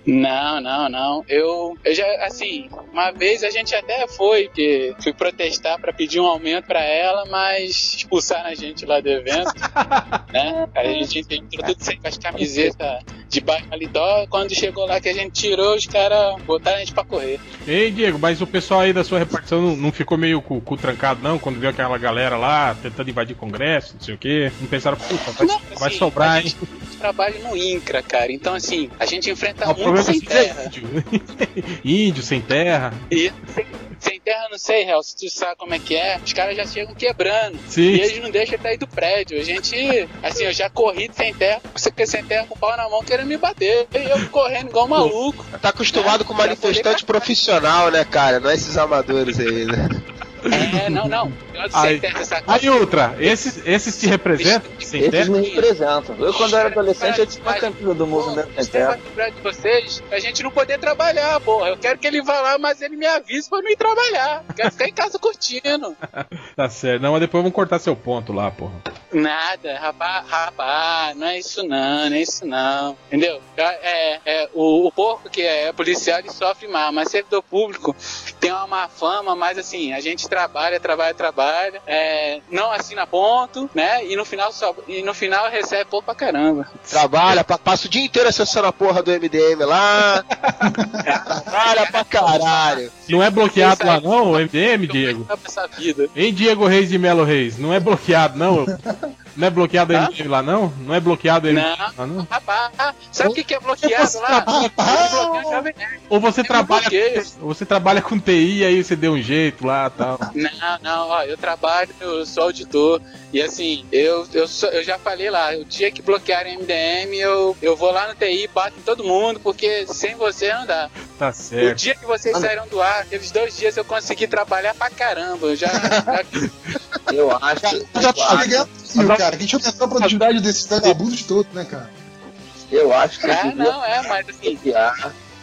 Não, não, não. Eu, eu já, assim, uma vez a gente até foi, que fui protestar pra pedir um aumento pra ela, mas expulsaram a gente lá do evento, né? A gente entrou tudo sem com as camisetas de paletó. Quando chegou lá que a gente tirou, os caras botaram a gente pra correr. Ei, Diego, mas o pessoal aí da sua repartição não, não ficou meio com o cu trancado, não? Quando viu aquela galera lá tentando invadir congresso, não sei o quê? Não pensaram, puta, vai, vai Assim, sobrar, a hein? gente trabalha no INCRA, cara. Então, assim, a gente enfrenta o muito sem é que você é terra. índio. índio, sem terra. E sem, sem terra, não sei, Hel, se tu sabe como é que é, os caras já chegam quebrando. Sim. E eles não deixam cair do prédio. A gente, assim, eu já corri sem terra, você quer sem terra com o pau na mão querendo me bater. E eu correndo igual maluco. Tá acostumado com manifestante profissional, né, cara? Não é esses amadores aí, né? É, não, não. Aí, aí outra, esses, esses te representam? Sem Esses me representam. Eu, quando era adolescente, eu tinha uma camisa do movimento sem Você vai terra. lembrar de vocês a gente não poder trabalhar, porra. Eu quero que ele vá lá, mas ele me avise pra não ir trabalhar. Eu quero ficar em casa curtindo. Tá certo. Não, mas depois vamos cortar seu ponto lá, porra. Nada, rapaz, rapaz, não é isso não, não é isso não. Entendeu? É, é, o, o porco que é policial ele sofre mal, mas servidor público tem uma má fama, mas assim, a gente trabalha, trabalha, trabalha, é, não assina ponto, né? E no final só, e no final recebe pouco pra caramba. Trabalha, pa- passa o dia inteiro acessando a porra do MDM lá. Trabalha pra caralho. Não é bloqueado lá não, o MDM, Diego? Essa vida. Hein, Diego Reis de Melo Reis? Não é bloqueado não? Não é bloqueado o MDM lá não? Não é bloqueado o MDM Não. lá não? Rapaz, sabe o que, que é bloqueado lá? Jovem Nerd. Ou você trabalha, ou você trabalha com TI aí você deu um jeito lá tal. Não, não, ó, eu trabalho, eu sou auditor. E assim, eu, eu, sou- eu já falei lá, o dia que bloquearem MDM, eu, eu vou lá no TI, bato em todo mundo, porque sem você não dá. Tá O certo. dia que vocês saíram do ar, aqueles dois dias eu consegui trabalhar pra caramba. Eu já. Eu acho. Já tá ligado, sim, cara. Que a gente aumentou a produtividade desses vagabundos todos, né, cara? Eu acho que. Ah, não, é, mas assim.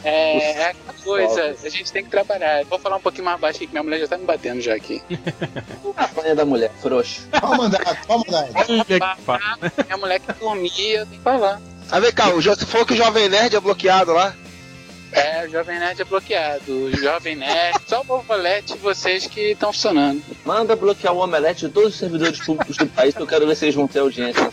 É, é aquela coisa, a gente tem que trabalhar. Vou falar um pouquinho mais baixo aqui, que minha mulher já tá me batendo já aqui. Apanha da mulher, frouxo. Pode mandar, pode mandar. Minha mulher que dormia, eu tenho que falar. Ah, vem cá, o Jo- você falou que o Jovem Nerd é bloqueado lá? É, o Jovem Nerd é bloqueado. O Jovem Nerd, só o Omelete e vocês que estão funcionando. Manda bloquear o Omelete de todos os servidores públicos do país que eu quero ver se eles vão ter audiência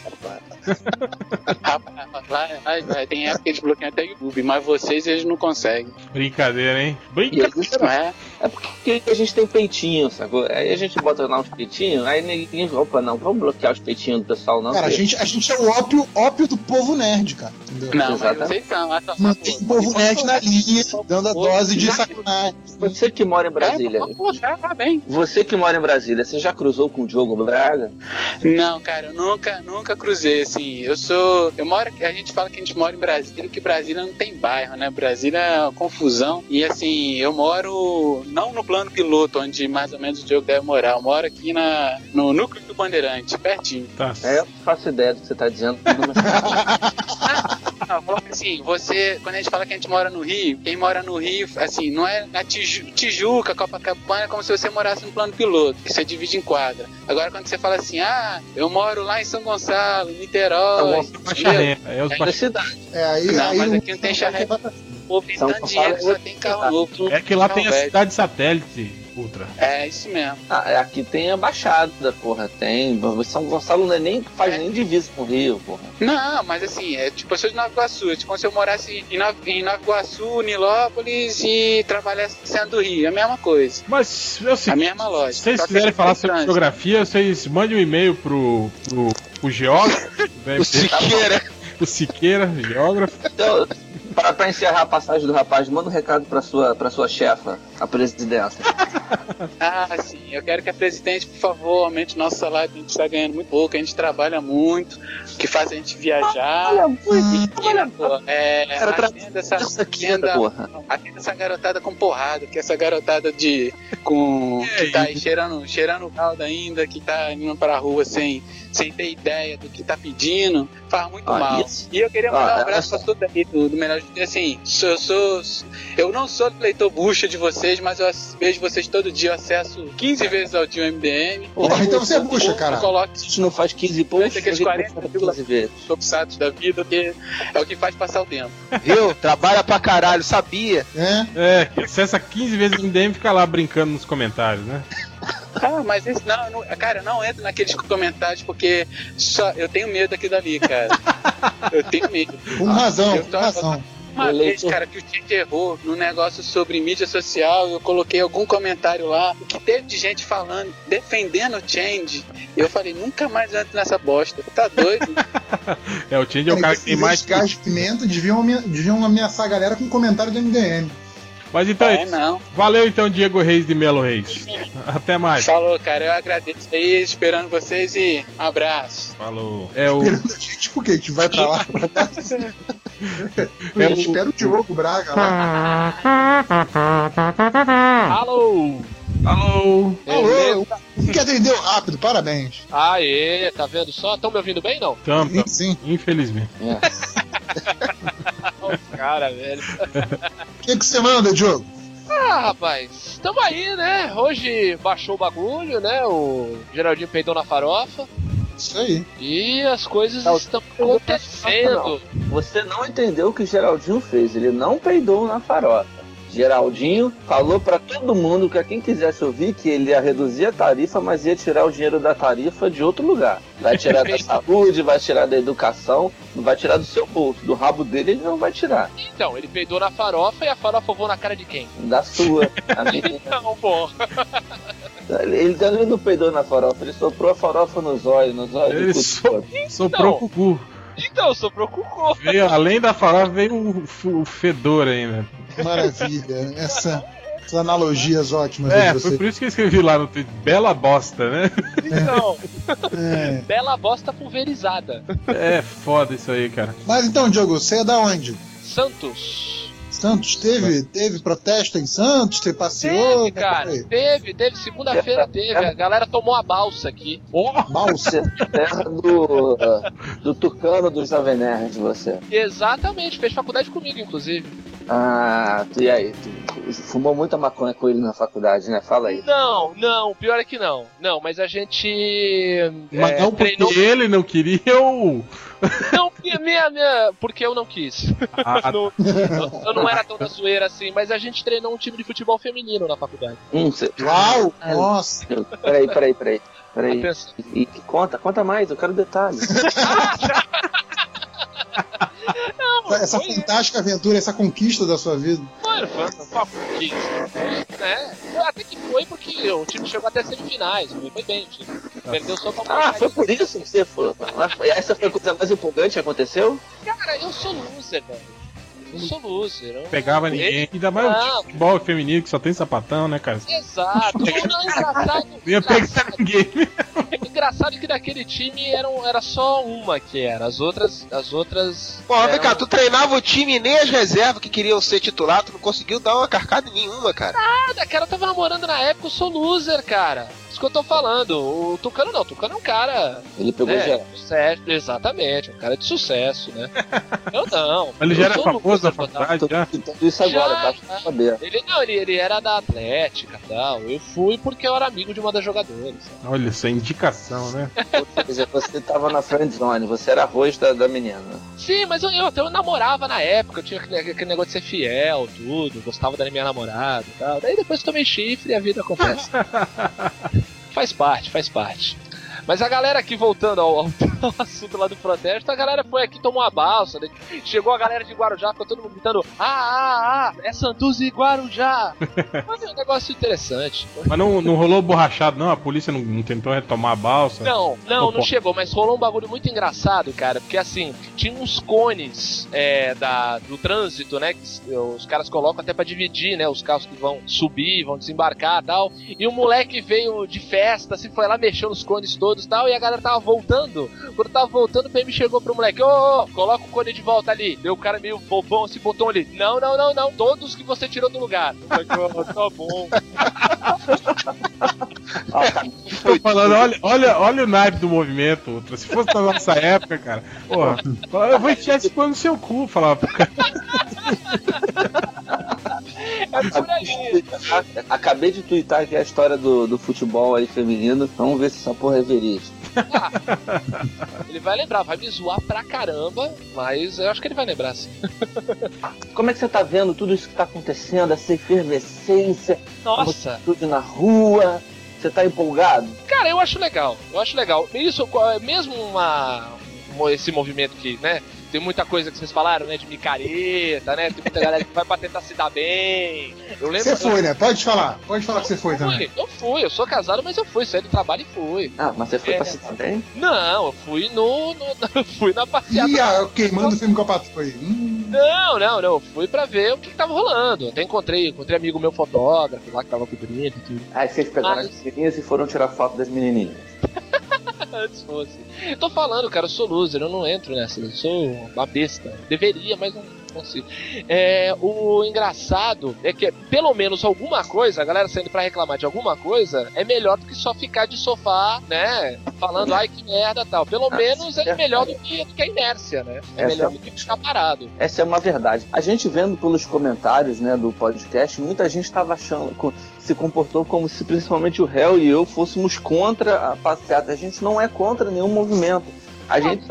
lá, lá- lá tem época que eles bloqueiam até YouTube, mas vocês eles não conseguem. Brincadeira, hein? E Brincadeira. não é. É porque a gente tem peitinho, sacou? Aí a gente bota lá uns peitinhos, aí ninguém. Opa, não, vamos bloquear os peitinhos do pessoal, não. Cara, a gente, a gente é o ópio, ópio do povo nerd, cara. Entendeu? Não, mas Exatamente. vocês são. Mantém o povo nerd na linha, dando a dose de sacanagem. Você que mora em Brasília. É, vamos já, tá bem. Você que mora em Brasília, você já cruzou com o Diogo Braga? Não, cara, eu nunca, nunca cruzei, assim. Eu sou. Eu moro. A gente fala que a gente mora em Brasília, que Brasília não tem bairro, né? Brasília é uma confusão. E assim, eu moro não no plano piloto, onde mais ou menos o Diogo deve morar. Eu moro aqui na, no núcleo do Bandeirante, pertinho. Tá. É, eu faço ideia do que você tá dizendo. Não, falando assim, você, quando a gente fala que a gente mora no Rio, quem mora no Rio, assim, não é na Tiju, Tijuca, Copacabana, é como se você morasse no plano piloto, que você divide em quadra. Agora, quando você fala assim, ah, eu moro lá em São Gonçalo, Niterói. É os É baixa- cidade. É, aí, Não, aí mas aqui não tem charrete. O povo tem dinheiro, é só tem carro novo. É que lá tem a cidade satélite, Ultra. É, isso mesmo. Ah, aqui tem a Baixada, porra, tem. São Gonçalo não é nem, faz nem divisa com o Rio, porra. Não, mas assim, é tipo, eu sou de Nova Iguaçu, é tipo se eu morasse em Nova, em Nova Iguaçu, Nilópolis e trabalhasse sendo do Rio, é a mesma coisa. Mas é o A seguinte, mesma lógica. se vocês quiserem aqui falar sobre trânsito. geografia, vocês mandem um e-mail pro, pro, pro geógrafo. O Siqueira. O Siqueira, geógrafo. Então, pra, pra encerrar a passagem do rapaz, manda um recado pra sua, pra sua chefa, a presidenta. Ah, sim. Eu quero que a presidente, por favor, aumente o nosso salário. A gente está ganhando muito pouco, a gente trabalha muito, que faz a gente viajar. E, pô, é, Cara, tra- atenda essa, essa aqui, atenda, porra. atenda essa garotada com porrada, que essa garotada de. com. que tá aí cheirando, cheirando caldo ainda, que tá indo pra rua sem, sem ter ideia do que tá pedindo, faz muito Ah, mal. isso. E eu queria mandar Ah, um abraço pra todo aí do, do Melhor. Assim, sou- eu sou. Eu não sou leitor bucha de vocês, mas eu vejo vocês todo dia, eu acesso 15 vezes ao dia o MDM. Porra, então você é bucha, Eu cara. coloco gente não faz 15 pontos, aqueles gente 40 não faz 15 vezes. toxiados da vida, que é o que faz passar o tempo. Viu? Trabalha pra caralho, sabia. É, É, acessa 15 vezes o MDM e fica lá brincando nos comentários, né? Ah, mas esse, não, não, cara, não entra naqueles comentários porque só, eu tenho medo daquilo dali, cara. Eu tenho medo. com razão, Eu com tô- razão. Uma vez, cara, que o gente errou no negócio sobre mídia social, eu coloquei algum comentário lá, o que teve de gente falando, defendendo o Change. Eu falei, nunca mais entro nessa bosta. Tá doido? É, o Change é o cara que tem mais. gás de pimenta deviam, deviam ameaçar a galera com comentário do MDM. Mas então é é, isso. não. Valeu então, Diego Reis de Melo Reis. Até mais. Falou, cara, eu agradeço aí, esperando vocês e um abraço. Falou. É o. Esperando a gente, por quê? A gente vai pra lá. É Eu o- espero o Diogo Braga lá. Alô! Alô. Alô, que atendeu rápido, parabéns. Aê, tá vendo só? Estão me ouvindo bem, não? Tampa. Sim. Infelizmente. Cara, velho. O que, que você manda, Diogo? Ah, rapaz, tamo aí, né? Hoje baixou o bagulho, né? O Geraldinho peidou na farofa. Isso aí. E as coisas Não, estão não, acontecendo. Você não entendeu o que o Geraldinho fez. Ele não peidou na farofa. Geraldinho falou pra todo mundo, pra quem quisesse ouvir, que ele ia reduzir a tarifa, mas ia tirar o dinheiro da tarifa de outro lugar. Vai tirar da saúde, vai tirar da educação, não vai tirar do seu bolso. Do rabo dele ele não vai tirar. Então, ele peidou na farofa e a farofa voou na cara de quem? Da sua. A minha. Não, pô. Ele, também não peidou na farofa, ele soprou a farofa no zóio, no zóio Ele do cu so- soprou com o cu. Então, soprou com o cu. Veio, além da farofa, veio o, o fedor ainda. Maravilha. Essa, essas analogias ótimas É, foi por isso que eu escrevi lá no Twitter. Bela bosta, né? Então, É. bela bosta pulverizada. É foda isso aí, cara. Mas então, Diogo, você é da onde? Santos. Santos teve, teve protesto em Santos? Você passeou? Teve, cara. Teve, teve. Segunda-feira teve. A galera tomou a balsa aqui. Balsa. Terra do, do Tucano do Jovem Nerd, você. Exatamente. Fez faculdade comigo, inclusive. Ah, tu, e aí? Tu fumou muita maconha com ele na faculdade, né? Fala aí. Não, não, pior é que não. Não, mas a gente. Mas é, não porque treinou. ele não queria ou. Não, minha, minha, minha- porque eu não quis. Ah, Não- eu, eu não era tão da zoeira assim, mas a gente treinou um time de futebol feminino na faculdade. Hum, cê... Uau! Ah, Nossa! Peraí, peraí, peraí. Peraí. Tá? E, e conta, conta mais, eu quero detalhes. Essa fantástica aventura, essa conquista da sua vida. Mano, foi foi uma conquista. Né? Até que foi porque o time chegou até semifinais, foi foi bem o time. Perdeu só pra Ah, foi por isso que você foi- Essa foi a coisa mais empolgante que aconteceu? Cara, eu sou loser, velho. Eu sou loser. Eu... Pegava ninguém. Ainda mais o futebol feminino que só tem sapatão, né, cara? Exato. Não, não, engraçado. Não ia pegar ninguém. Engraçado que daquele time eram, era só uma que era. As outras. As outras. Pô, vem eram- cá, tu treinava o time e nem as reservas que queriam ser titular, tu não conseguiu dar uma carcada nenhuma, cara. Nada, cara, eu tava namorando na época, eu sou loser, cara. Isso que eu tô falando. O Tucano não, o Tucano é um cara. Ele pegou né, geral. sucesso, exatamente, um cara de sucesso, né? Eu não. Ele já eu era sou famoso na faculdade, já. Tudo isso agora, Já, tá saber. Ele não, ele, ele era da Atlética e tal. Eu fui porque eu era amigo de uma das jogadoras. Olha, isso é indicação, né? Ou seja, você tava na friend zone, você era arroz da, da menina. Sim, mas eu, eu até eu namorava na época, eu tinha aquele, aquele negócio de ser fiel, tudo, gostava da minha namorada e tal. Daí depois tomei chifre e a vida acontece. faz parte, faz parte. Mas a galera aqui, voltando ao, ao assunto lá do protesto, a galera foi aqui, tomou uma balsa, né? chegou a galera de Guarujá, ficou todo mundo gritando: Ah, ah, ah, é Santos e Guarujá! Mas é um negócio interessante. Mas não, não rolou borrachado, não? A polícia não, não tentou retomar a balsa? Não, não, não chegou, mas rolou um bagulho muito engraçado, cara, porque assim, tinha uns cones é, da, do trânsito, né, que os caras colocam até pra dividir, né, os carros que vão subir, vão desembarcar e tal, e o moleque veio de festa, assim, foi lá, mexeu nos cones todos e tal, e a galera tava voltando, quando tava voltando, o PM chegou pro moleque, ô, ô, ô, coloca o cone de volta ali, deu o cara meio bobão, esse botão ali, não, não, não, não, todos que você tirou do lugar. O moleque, "Ó, tá bom. Tô falando, olha, olha, olha o naipe do movimento, Ultra. Se fosse na nossa época, cara, porra, eu vou enfiar esse pano no seu cu, falar pro cara. Acabei de twittar aqui a história do, do futebol aí feminino. Vamos ver se essa porra é verídica. Ele vai lembrar, vai me zoar pra caramba, mas eu acho que ele vai lembrar sim. Como é que você tá vendo tudo isso que tá acontecendo, essa efervescência, Nossa. tudo na rua? Você tá empolgado? Cara, eu acho legal, eu acho legal. Isso, mesmo uma, um- esse movimento que, né, tem muita coisa que vocês falaram, né, de micareta, né, tem muita galera que vai pra tentar se dar bem. Eu lembro... Você foi, né? Pode falar. Pode falar que você foi Eu também. fui, eu fui, eu sou casado, mas eu fui, saí do trabalho e fui. Ah, mas você foi É. pra se dar bem? Não, eu fui no. no fui na passeada. Ih, ah, queimando o filme com a patroa aí. Hum, Não, não, não. eu Fui pra ver o que, que tava rolando. Até encontrei, encontrei amigo meu fotógrafo lá que tava cobrindo e tudo. Aí vocês pegaram Ah. as menininhas e foram tirar foto das menininhas. Antes fosse. Eu tô falando, cara, eu sou loser, eu não entro nessa. Eu sou uma besta. Deveria, mas não consigo. É, o engraçado é que, pelo menos alguma coisa, a galera saindo pra reclamar de alguma coisa, é melhor do que só ficar de sofá, né? Falando, ai que merda tal. Pelo Ah, menos é melhor do que, do que a inércia, né? É Essa melhor é- do que ficar parado. Essa é uma verdade. A gente vendo pelos comentários né, do podcast, muita gente estava achando, se comportou como se principalmente o réu e eu fôssemos contra a passeata. A gente não é contra nenhum movimento. A gente,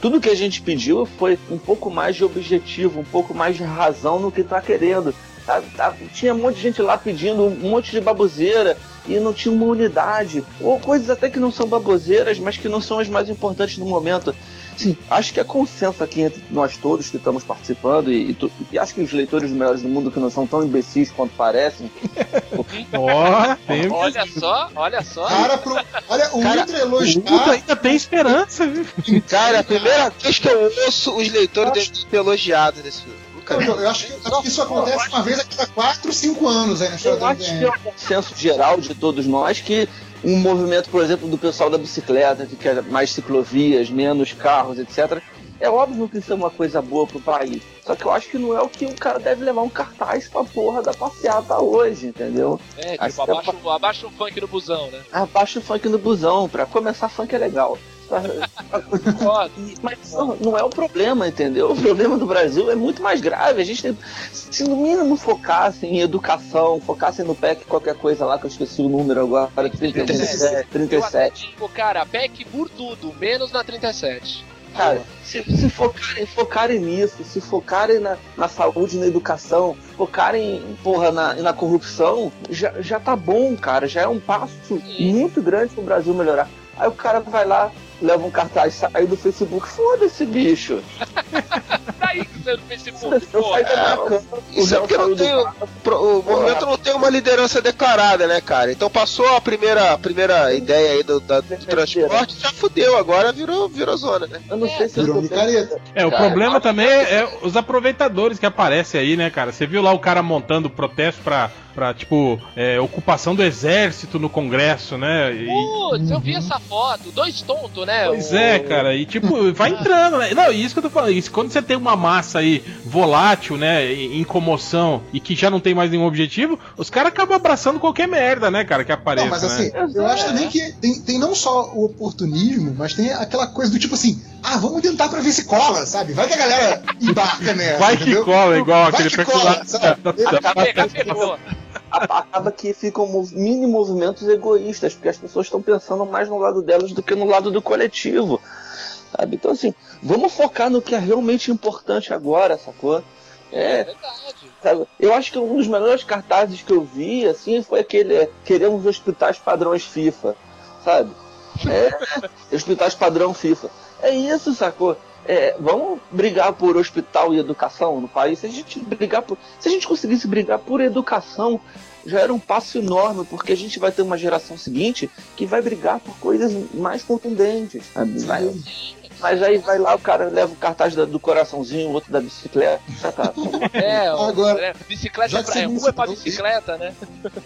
tudo que a gente pediu foi um pouco mais de objetivo, um pouco mais de razão no que tá querendo. Tá- tá- tinha um monte de gente lá pedindo um monte de baboseira e não tinha uma unidade. Ou coisas até que não são baboseiras, mas que não são as mais importantes no momento. Sim, acho que é consenso aqui entre nós todos que estamos participando e, e tu- e acho que os leitores melhores do mundo que não são tão imbecis quanto parecem. Tem Olha só, olha só. Cara, pro, olha, o Cara, Ultra o Ultra elogiar. ainda tem esperança, viu? Cara, é a primeira vez que eu ouço os leitores ser elogiados nesse filme. Eu, eu acho, que, acho que isso acontece uma vez a cada 4, 5 anos aí na história Eu do acho que é um consenso geral de todos nós que um movimento, por exemplo, do pessoal da bicicleta, que quer mais ciclovias, menos carros, etc. É óbvio que isso é uma coisa boa pro país. Só que eu acho que não é o que o cara deve levar um cartaz pra porra da passeata hoje, entendeu? É, tipo, é abaixa, o- abaixa o funk no busão, né? Abaixa o funk no busão. Pra começar, funk é legal. Mas não, não é o problema, entendeu? O problema do Brasil é muito mais grave. A gente tem, se no mínimo focassem em educação, focassem no PEC qualquer coisa lá, que eu esqueci o número agora, 37, Eu até 37. digo, cara, PEC por tudo, menos na 37. Cara, se, se focarem, focarem nisso, se focarem na, na saúde, na educação, focarem, porra, na, na corrupção, já, já tá bom, cara. Já é um passo muito grande pro Brasil melhorar. Aí o cara vai lá, leva um cartaz, sai do Facebook, foda-se, bicho. Daí que você no Facebook, o Isso é Léo porque saiu não do tem, o movimento não tem uma liderança declarada, né, cara? Então passou a primeira, a primeira ideia aí do, da- do transporte, já fudeu, agora virou, virou zona, né? Eu não sei se Virou micareta. É, o Cara, problema também é, é os aproveitadores que aparecem aí, né, cara? Você viu lá o cara montando protesto pra, pra tipo, é, ocupação do exército no Congresso, né? E- Putz, eu vi essa foto, dois tontos, né? Pois O- é, cara, e tipo, vai entrando, né? Não, isso que eu tô falando, isso, quando você tem uma massa aí volátil, né, em comoção e que já não tem mais nenhum objetivo, os caras acabam abraçando qualquer merda, né, cara, que apareça, Não, mas assim, né? eu acho também que tem, tem não só o oportunismo, mas tem aquela coisa do tipo assim, ah, vamos tentar pra ver se cola, sabe? Vai que a galera embarca nessa. Vai que entendeu? cola, igual Vai aquele que cola, sabe? Pega, pegou. Acaba que ficam mini movimentos egoístas, porque as pessoas estão pensando mais no lado delas do que no lado do coletivo. Sabe? Então, assim, vamos focar no que é realmente importante agora, sacou? É, sabe? Eu acho que um dos melhores cartazes que eu vi, assim, foi aquele é, Queremos hospitais padrões FIFA, sabe? É, hospitais padrão FIFA. É isso, sacou? É, vamos brigar por hospital e educação no país. Se a gente brigar por, se a gente conseguisse brigar por educação, já era um passo enorme, porque a gente vai ter uma geração seguinte que vai brigar por coisas mais contundentes. Vai- mas aí vai lá, o cara leva o cartaz do coraçãozinho, o outro da bicicleta. Tá, É, Agora, é, bicicleta já é, que pra, é rua é pra bicicleta, né?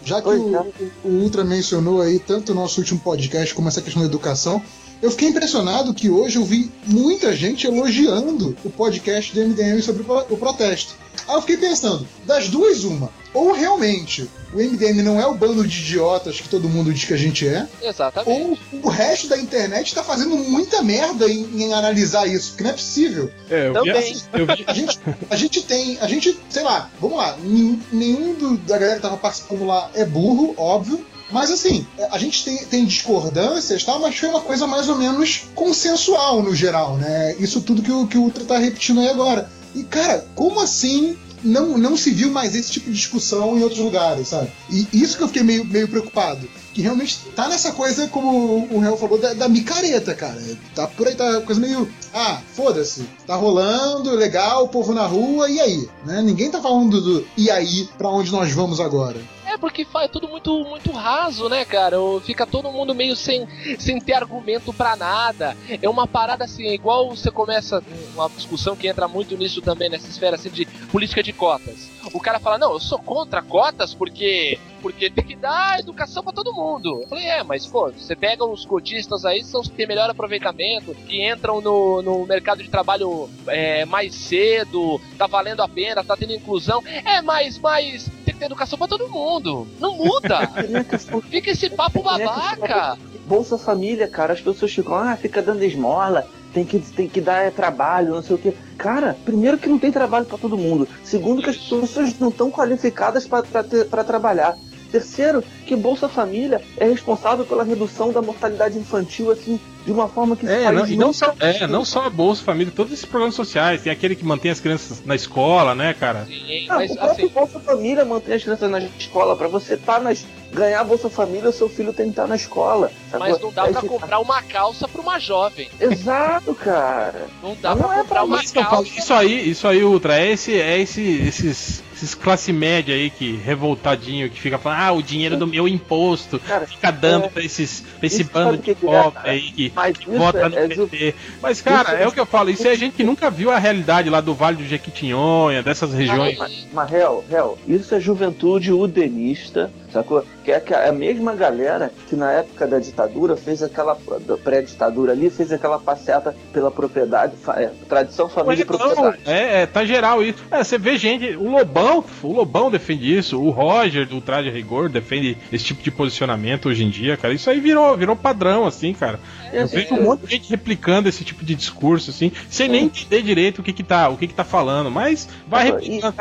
Já que o, o Ultra mencionou aí tanto o nosso último podcast como essa questão da educação, eu fiquei impressionado que hoje eu vi muita gente elogiando o podcast do MDM sobre o pro- o protesto. Aí eu fiquei pensando, das duas, uma. Ou realmente o MDM não é o bando de idiotas que todo mundo diz que a gente é, Exatamente. ou o resto da internet tá fazendo muita merda em, em analisar isso, porque não é possível. É, eu vi, Também. eu vi- A gente, a gente tem, a gente, sei lá, vamos lá, nenhum, nenhum do- da galera que tava participando lá é burro, óbvio. Mas assim, a gente tem, tem discordâncias, tal, mas foi uma coisa mais ou menos consensual no geral, né? Isso tudo que o, que o Ultra tá repetindo aí agora. E, cara, como assim não, não se viu mais esse tipo de discussão em outros lugares, sabe? E isso que eu fiquei meio, meio preocupado. Que realmente tá nessa coisa, como o Real falou, da, da micareta, cara. Tá por aí, tá coisa meio. Ah, foda-se. Tá rolando, legal, o povo na rua, e aí? Né? Ninguém tá falando do e aí, pra onde nós vamos agora. É porque é tudo muito, muito raso, né, cara? Fica todo mundo meio sem, sem ter argumento pra nada. É uma parada assim, igual você começa uma discussão que entra muito nisso também, nessa esfera assim, de política de cotas. O cara fala, não, eu sou contra cotas porque porque tem que dar educação pra todo mundo. Eu falei, é, mas pô, você pega os cotistas aí, são os que têm melhor aproveitamento, que entram no, no mercado de trabalho é, mais cedo, tá valendo a pena, tá tendo inclusão. É, mas, mas tem que ter educação pra todo mundo. Não muda. Fica esse papo babaca. Bolsa Família, cara, as pessoas ficam, ah, fica dando esmola, tem que, tem que dar é, trabalho, não sei o quê. Cara, primeiro que não tem trabalho pra todo mundo. Segundo que as pessoas não estão qualificadas para trabalhar. Terceiro, que Bolsa Família é responsável pela redução da mortalidade infantil, assim, de uma forma que É, não, e não só, é, não só a Bolsa Família, todos esses programas sociais. Tem aquele que mantém as crianças na escola, né, cara? Ah, o próprio Bolsa Família mantém as crianças na escola. Pra você tá nas, ganhar Bolsa Família, o seu filho tem que estar na escola. sacou? Mas não dá pra fica- comprar uma calça pra uma jovem. Exato, cara. Não dá Não pra é comprar uma Isso que eu falo, calça. Isso aí, isso aí, Ultra, é esse, é esse, esses, esses classe média aí que revoltadinho que fica falando, ah, o dinheiro do meu imposto fica dando é- pra esses, pra esse bando de que que é, pobre cara? aí que Mas isso vota é- no é PT. Mas, cara, isso- é o que eu falo, isso é gente que nunca viu a realidade lá do Vale do Jequitinhonha, dessas regiões. Mas, mas real, real, isso é juventude udenista, sacou? Que é que a mesma galera que na época da ditadura fez aquela, pré-ditadura ali, fez aquela passeata pela propriedade, é, tradição, família e propriedade. é, é, tá geral isso. É, você vê gente, o Lobão, o Lobão defende isso, o Roger do Traje Rigor defende esse tipo de posicionamento hoje em dia, cara. Isso aí virou, virou padrão, assim, cara. Eu vejo um monte de gente replicando esse tipo de discurso, assim, sem nem entender direito o que que tá, o que que tá falando, mas vai replicando.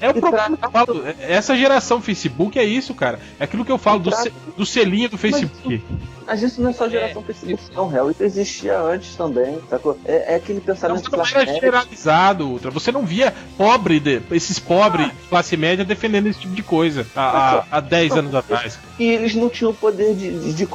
É o problema que eu falo. é- Essa geração Facebook é isso, cara. É aquilo que eu falo do, se- do selinho do Facebook. Mas isso não é só geração Facebook, não, réu. Isso existia antes também, sacou? É, é aquele pensamento Não classe era média. generalizado, Ultra. Você não via pobre, de- esses pobres de classe média defendendo esse tipo de coisa há, há, há 10 anos atrás. E eles não tinham o poder de, de- de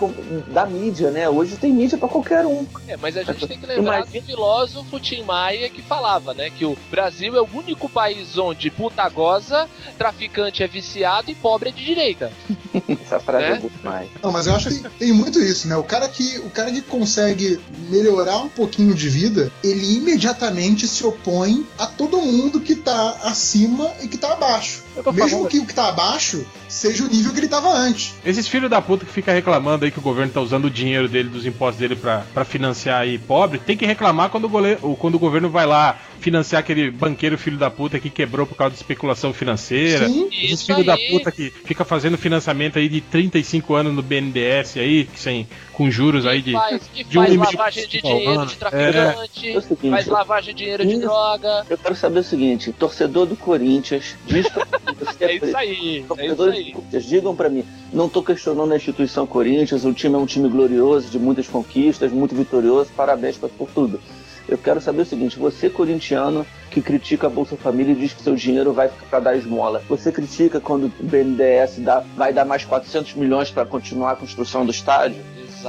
da mídia, né? Hoje tem mídia pra qualquer um. É, mas a gente tem que lembrar do filósofo Tim Maia que falava, né, que o Brasil é o único país onde puta goza, traficante é viciado e pobre é de direita. Essa frase Né? é muito mais. Não, mas eu acho que tem muito isso, né? O cara que, o cara que consegue melhorar um pouquinho de vida, ele imediatamente se opõe a todo mundo que tá acima e que tá abaixo. Mesmo falando- que o que tá abaixo seja o nível que ele tava antes. Esses filhos da puta que fica reclamando aí que o governo tá usando o dinheiro dele, dos impostos dele pra, pra financiar aí pobre, tem que reclamar quando o, gole- ou quando o governo vai lá financiar aquele banqueiro filho da puta que quebrou por causa de especulação financeira. Sim, Esses filhos da puta que fica fazendo financiamento aí de 35 anos no BNDES aí, sem, com juros aí de, Faz, que de um faz meio lavagem de ao dinheiro de traficante, É o seguinte, faz lavagem de dinheiro de droga. Eu quero saber o seguinte: torcedor do Corinthians, diz É isso aí, é isso aí. digam pra mim, não tô questionando a instituição Corinthians, o time é um time glorioso, de muitas conquistas, muito vitorioso, parabéns por tudo. Eu quero saber o seguinte, você corintiano que critica a Bolsa Família e diz que seu dinheiro vai ficar pra dar esmola, você critica quando o BNDES dá- vai dar mais 400 milhões pra continuar a construção do estádio?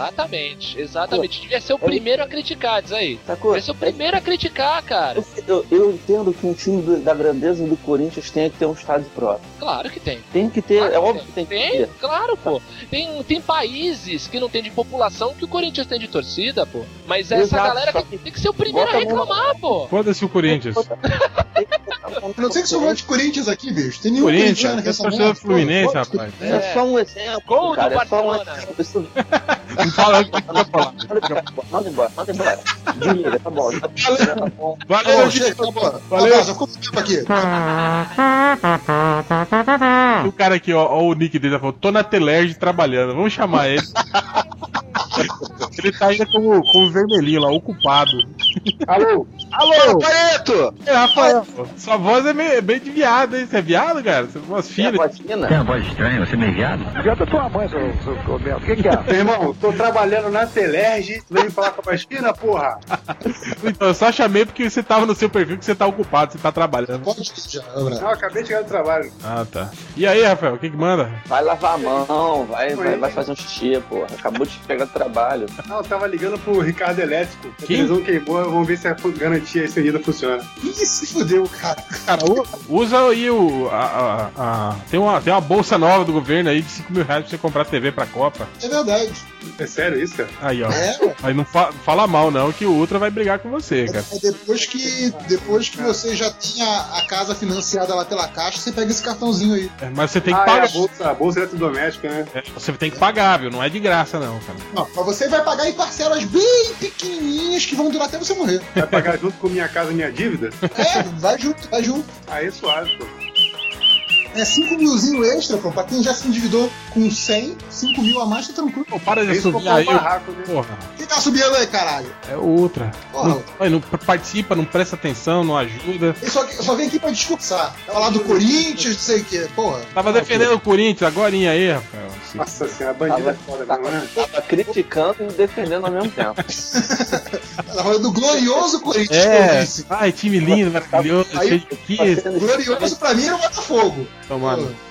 Exatamente, exatamente. Devia ser o primeiro a criticar, diz aí. Sacou? Devia ser o primeiro a criticar, cara. Eu, eu entendo que um time do- da grandeza do Corinthians tenha que ter um estádio próprio. Claro que tem. Tem que ter, Claro é que óbvio que tem que Tem, ter. claro, pô. Tem, tem países que não tem de população que o Corinthians tem de torcida, pô. Mas essa Exato, galera só que tem que ser o primeiro a na- reclamar, pô. Foda-se o Corinthians. Eu não sei que falou de Corinthians aqui, bicho. Tem nenhum Corinthians, corintiano aqui é torcedor merda. Fluminense, Pô, rapaz. É, só um exemplo, Gol do cara, é só um Barcelona. exemplo. Isso- Não fala o que vai falar. Manda embora, manda embora. Desliga, tá bom. Valeu. Valeu. Abraço, ficou tempo aqui. O cara aqui, ó, ó, o nick dele falou: tô na Telerge trabalhando, vamos chamar ele. ele tá ainda como, como vermelhinho lá, ocupado. Alô? Alô! Pareto! É, Rafael, sua voz é meio, é bem de viado, hein? Você é viado, cara? Você é voz fina. Tem uma voz estranha, você é meio viado? Viado da tua mãe, seu, seu Roberto. O que, que é? Irmão, tô trabalhando na Telerge, tu veio me falar com a voz fina, porra? Então, eu só chamei porque você tava no seu perfil que você tá ocupado, você tá trabalhando. Pode já. Não, acabei de chegar do trabalho. Ah, tá. E aí, Rafael, o que que manda? Vai lavar a mão, vai, vai, vai fazer um xixi, porra. Acabou de pegar do trabalho. Não, eu tava ligando pro Ricardo Elétrico. Quem? televisão queimou, vamos ver se a garantia estendida funciona. Ih, se fudeu, cara. Cara, usa aí o. A, a- a- tem, uma, tem uma bolsa nova do governo aí de 5 mil reais pra você comprar TV pra Copa. É verdade. É sério isso, cara? Aí, ó. É. Aí não fa- fala mal, não, que o Ultra vai brigar com você, cara. É depois que, depois que você já tem a, a casa financiada lá pela caixa, você pega esse cartãozinho aí. É, Mas você tem que ah, é pagar. a bolsa, a bolsa eletrodoméstica, né? É, Você tem que pagar, viu? Não é de graça, não, cara. Não, mas você vai pagar em parcelas bem pequenininhas que vão durar até você morrer. Vai pagar junto com minha casa minha dívida? É, vai junto, vai junto. Aí é suave, pô. É 5 milzinho extra, pô, pra quem já se endividou com 100, 5 mil a mais, tá tranquilo. Pô, para de Isso subir aí. barraco, né? Porra, Quem tá subindo aí, caralho? é o Ultra. Porra. Não, não participa, não presta atenção, não ajuda. Ele só, só vem aqui pra discursar. Falar do Corinthians, não sei o que, porra. Tava defendendo o Corinthians agora aí, Rafael. Nossa senhora, bandido é foda mesmo, né? Tava criticando e defendendo ao mesmo tempo. Tava falando do glorioso Corinthians eu É, disse. ai, time lindo, maravilhoso, Aí- cheio de. Glorioso pra mim era o Botafogo. Tomando.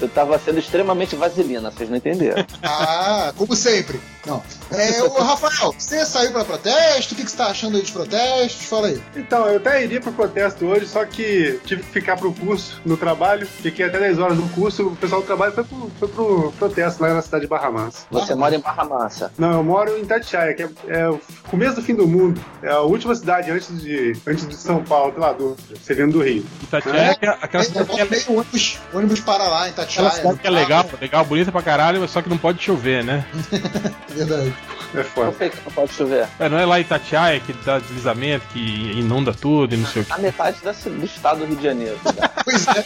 Eu tava sendo extremamente vaselina, vocês não entenderam. Ah, como sempre. Não. É, o Rafael, você saiu pra protesto? O que, que você tá achando aí dos protestos? Fala aí. Então, eu até iria pro protesto hoje, só que tive que ficar pro curso no trabalho. Fiquei até 10 horas no curso, o pessoal do trabalho foi pro, foi pro protesto lá na cidade de Barra Mansa. Você mora em Barra Massa. Não, eu moro em Itatiaia, que é, é o começo do fim do mundo. É a última cidade antes de, antes de São Paulo, lá do. Você vindo do Rio. Itatiaia é aquela, aquela cidade que é, Meio ônibus, ônibus para lá em aquela Tatiaia. cidade que é legal, legal, bonita pra caralho, só que não pode chover, né? Verdade. É foda. Por que que não pode chover? É, não é lá em Itatiaia que dá deslizamento, que inunda tudo e não sei o que. A metade da do estado do Rio de Janeiro. Pois é.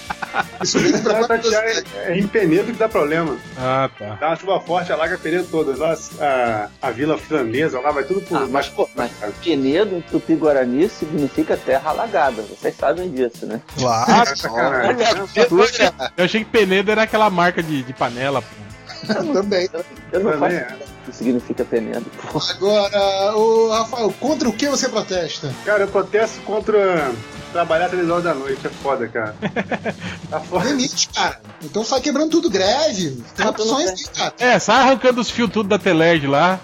Isso mesmo Lá pra em Itatiaia é em Penedo que dá problema. Ah, tá. Dá uma chuva forte, alaga Penedo toda. Lá, a, a vila finlandesa lá vai tudo por. Ah, mas, pô, mas Penedo, em Tupi-Guarani, significa terra alagada. Vocês sabem disso, né? Claro. Sacanagem. Eu achei que Penedo era aquela marca de, de panela, pô. Também. Eu não Também faço é. Que significa Penedo. pô. Agora, o Rafael, contra o que você protesta? Cara, eu protesto contra trabalhar três horas da noite. É foda, cara. Tá foda. Limite, cara. Então sai quebrando tudo, greve. Tem opções aí, cara. É, sai arrancando os fios tudo da Telerge lá.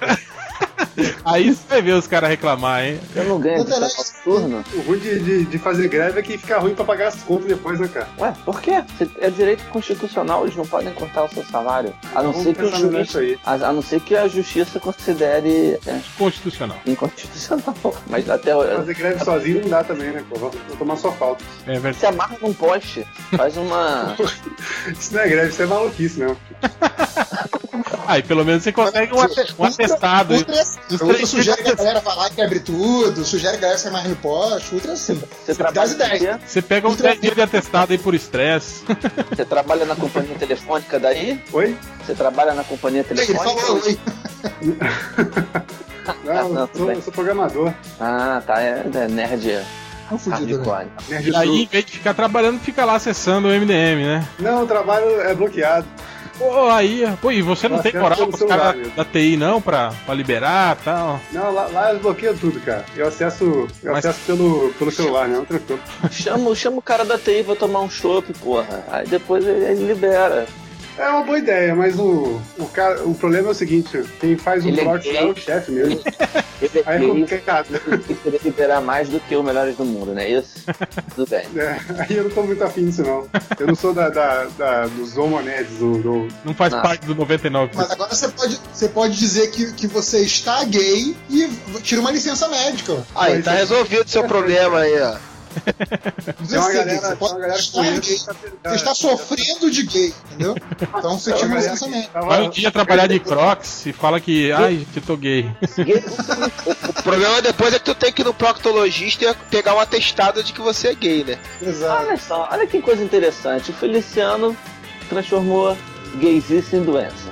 Aí você vai ver os caras reclamar, hein? Eu não ganho de Outra noturno. O ruim de, de, de fazer greve é que fica ruim pra pagar as contas depois, né, cara? Ué, por quê? É direito constitucional, eles não podem cortar o seu salário. A não, ser que, o juiz, aí. a, a não ser que a justiça considere é, Constitucional. inconstitucional. Mas até Fazer greve sozinho não dá também, né, pô? Vou, vou tomar sua falta. É verdade. se amarra num poste, faz uma. Isso não é greve, isso é maluquice, não. Aí pelo menos você consegue um, um atestado. Ultra, ultra sugere que a galera vá lá e quebre tudo, sugere que a galera se amarre no poste, ultra assim. Você Dá as trabalha, ideias. Você pega uns 10 dias de atestado aí por estresse. você trabalha na companhia telefônica daí? Oi? Você trabalha na companhia Ele telefônica? falou, oi. Não, não, sou, eu sou programador. Ah, tá. É, é nerd Tá fudido, né? E aí, em vez de ficar trabalhando, fica lá acessando o MDM, né? Não, o trabalho é bloqueado. Pô, aí, pô, e você não tem moral pros celular caras da TI não pra, pra liberar e tal? Não, lá, lá eles bloqueiam tudo, cara. Eu acesso, eu Mas- acesso pelo, pelo celular, né? Não tranquilo. Chama, chama o cara da TI pra tomar um chopp, porra. Aí depois ele, ele libera. É uma boa ideia, mas o, o, cara, o problema é o seguinte: quem faz um Ele é plot lá é o chefe mesmo. Ele é Aí é complicado. tem que liberar mais do que o Melhores do Mundo, né? Isso? Tudo bem. É, aí eu não tô muito afim disso, não. Eu não sou da, da, da- dos homonerds, do, do- Não faz Não. parte do 99%. Mas agora você pode, você pode dizer que, que você está gay e tira uma licença médica. Aí, tá resolvido o seu problema aí, ó. Tem uma assim, galera- você pode uma galera que conhece que tá- Você está sofrendo de gay, entendeu? Então você uma licença médica. Vai um dia trabalhar de Crocs e fala que, ai, gente, eu tô gay. O problema depois é que tu tem que ir no proctologista e pegar um atestado de que você é gay, né? Exato. Olha só, olha que coisa interessante. O Feliciano transformou gaysice em doença.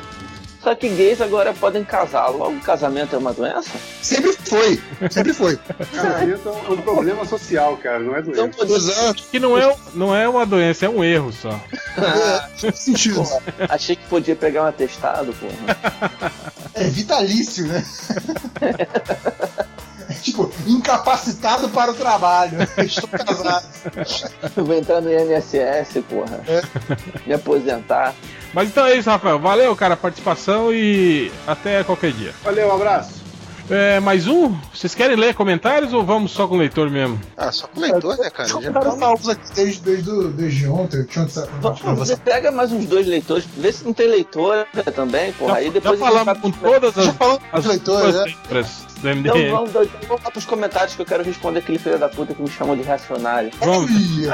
Só que gays agora podem casar. Logo, casamento é uma doença? Sempre foi. Sempre foi. Casamento é um, é um problema social, cara, não é doença. Então, Exato. Que não é, não é uma doença, é um erro só. É, faz sentido. porra, achei que podia pegar um atestado, porra. É vitalício, né? É tipo, incapacitado para o trabalho. Estou casado. Vou entrar no INSS, porra. Me aposentar. Mas então é isso, Rafael. Valeu, cara, a participação e até qualquer dia. Valeu, um abraço. É, mais um? Vocês querem ler comentários ou vamos só com o leitor mesmo? Ah, só com leitor, né, cara? Já Comentários salvos aqui desde, desde, o- desde ontem. Tinha ontem, Você pega mais uns dois leitores, vê se não tem leitor também, porra. já, aí depois já falamos com todas as, Já falamos as os leitores, né? Do Então MDM. vamos, então vamos lá pros comentários que eu quero responder aquele filho da puta que me chamou de reacionário. Vamos,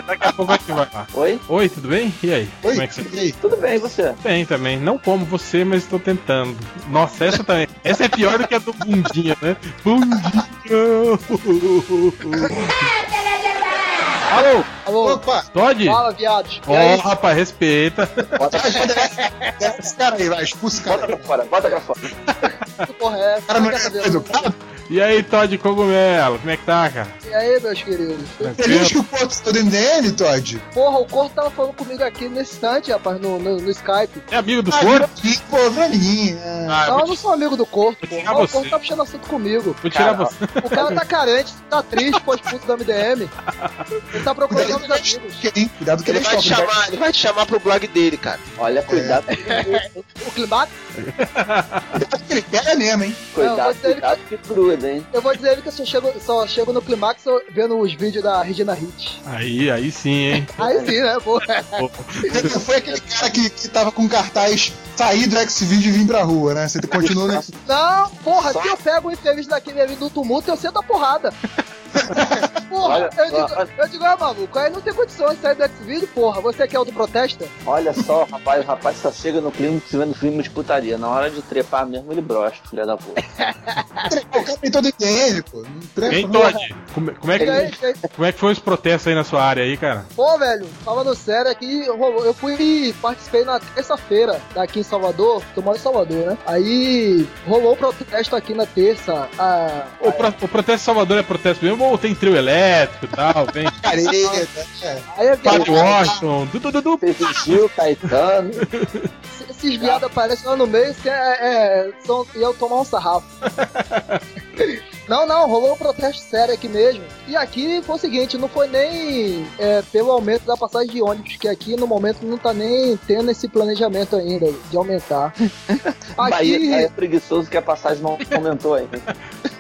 daqui a pouco a gente vai lá. Oi? Oi, tudo bem? E aí? Oi, Como é que você e aí? Tudo bem, e você? Bem também. Não como você, mas estou tentando. Nossa, essa também. Essa é pior do que a do Bundinha, né? Bundinha! Alô, Alô, Opa! Todd? fala, viados. E Ó, aí? rapaz, respeita. Bota, Desce esse cara aí, vai, expulsa o bota cara. pra fora, bota pra fora. Que porra é essa? Cara não Quer é saber? educado. E aí, Todd Cogumelo, como é que tá, cara? E aí, meus queridos? Feliz que o Porto está do MDM, Todd. Porra, o Corto tava falando comigo aqui nesse instante, rapaz, no, no, no Skype. É amigo do Ah, Corpo? virou- Pô, virou amiguinho. é. Ah, não, eu não sou amigo do Corto, pô. tirar O. Corto tá puxando assunto comigo. vou tirar Cara, você. O cara tá carente, tá triste, expulso do MDM. Ele tá procurando novos amigos. Quem? Cuidado que Ele ele vai te chamar, ele vai te chamar pro blog dele, cara. Olha, cuidado, O climax, Ele pega mesmo, hein? Cuidado, cuidado que gruda, hein? eu vou dizer ele que eu só chego, só chego no climax vendo os vídeos da Regina Hit. Aí, aí sim, hein? Aí sim, né, pô? Foi aquele cara que, que tava com cartaz sair do X-Video e vir pra rua, né? Você continua nesse. Não, porra, se eu pego o entrevista daquele ali do tumulto, eu sento a porrada. Porra, Olha eu digo, eu digo, ah, maluco, aí não tem condições de sair do X-Video, porra. Você quer autoprotesta? Olha só, rapaz, o rapaz só chega no clima vendo filme de putaria. Na hora de trepar mesmo, ele brocha, filha da puta. O cara tem todo ele, pô. Hein, Todd? Como, como é que, como é que foi os protestos aí na sua área aí, cara? Pô, velho, falando sério aqui, eu fui e participei na terça-feira daqui em Salvador, que eu moro em Salvador, né? Aí rolou o protesto aqui na terça. A, O, pro- o protesto de Salvador é protesto mesmo ou tem trio elétrico e tal? Tem Aí é Padre Washington, Dudu Dudu. Gil, Caetano. esses viados aparecem lá no meio, se é, é, são, e eu tomar um sarrafo. Não, não, rolou um protesto sério aqui mesmo. E aqui foi o seguinte, não foi nem é, pelo aumento da passagem de ônibus, que aqui no momento não tá nem tendo esse planejamento ainda de aumentar. Bahia é preguiçoso que a passagem não aumentou ainda.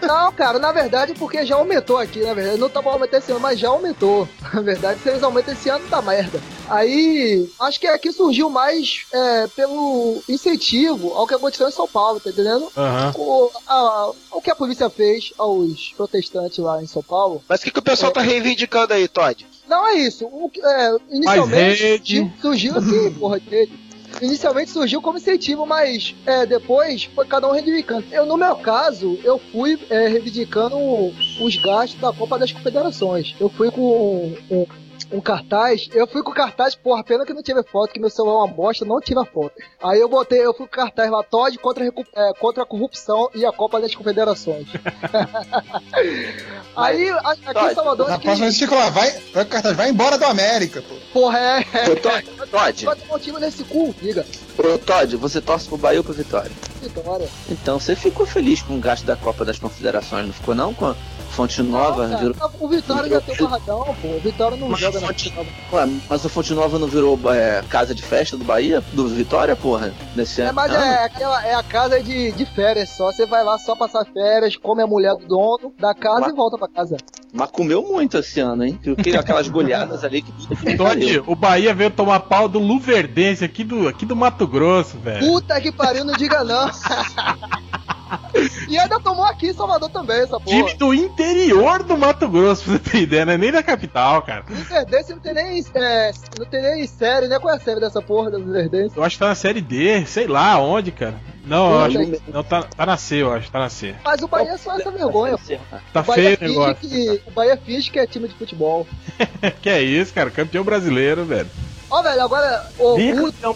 Não, cara, na verdade, porque já aumentou aqui, na verdade. Não tá bom aumentar esse ano, mas já aumentou. Na verdade, se eles aumentam esse ano, tá merda. Aí, acho que aqui surgiu mais é, pelo incentivo ao que aconteceu em São Paulo, tá entendendo? Aham. O, a- o que a polícia fez aos protestantes lá em São Paulo. Mas o que, que o pessoal tá reivindicando aí, Todd? Não é isso. O, que- é, inicialmente surgiu, aqui, porra, rede. Inicialmente surgiu como incentivo, mas é, depois foi cada um reivindicando. Eu, no meu caso, eu fui é, reivindicando os gastos da Copa das Confederações. Eu fui com cartaz, eu fui com cartaz, porra, pena que não tive foto, que meu celular é uma bosta, não tive a foto. Aí eu botei, eu fui com cartaz lá, Todd contra, é, contra a corrupção e a Copa das Confederações. Aí, a- aqui em Salvador... Na próxima vez lá, vai, vai com cartaz, vai embora do América, pô. Porra, é. Ô, Todd, Todd. Ter motivo nesse cu, diga. Ô, Todd, você torce pro Bahia ou pro Vitória? Vitória. Então, você ficou feliz com o gasto da Copa das Confederações, não ficou não? Com Fonte Nova virou... O Vitória já tem um barradão, pô. O Vitória não Mas joga a na Fonte... Ué, mas o Fonte Nova não virou é, casa de festa do Bahia? Do Vitória, porra? Nesse É, ano? mas Não. é, aquela, é a casa de, de férias só. Você vai lá só passar férias, come a mulher do dono da casa e volta pra casa. Mas comeu muito esse ano, hein? Que aquelas goleadas ali que Todd, pariu. o Bahia veio tomar pau do Luverdense aqui do, aqui do Mato Grosso, velho. Puta que pariu, não diga não. e ainda tomou aqui em Salvador também, essa porra. Time do interior do Mato Grosso, pra você ter ideia, não é nem da capital, cara. Luverdense não tem nem, é, não tem nem série, né? Qual é a série dessa porra do Luverdense? Eu acho que tá na série D, sei lá onde, cara. Não, eu acho que-. Não, tá, tá na C, eu acho, tá na C. Mas o Bahia é só essa vergonha, pô. Tá o Bahia feio o finge negócio. que, o Bahia finge que é time de futebol. que é isso, cara? Campeão brasileiro, velho. Ó, velho, agora o, Ultra,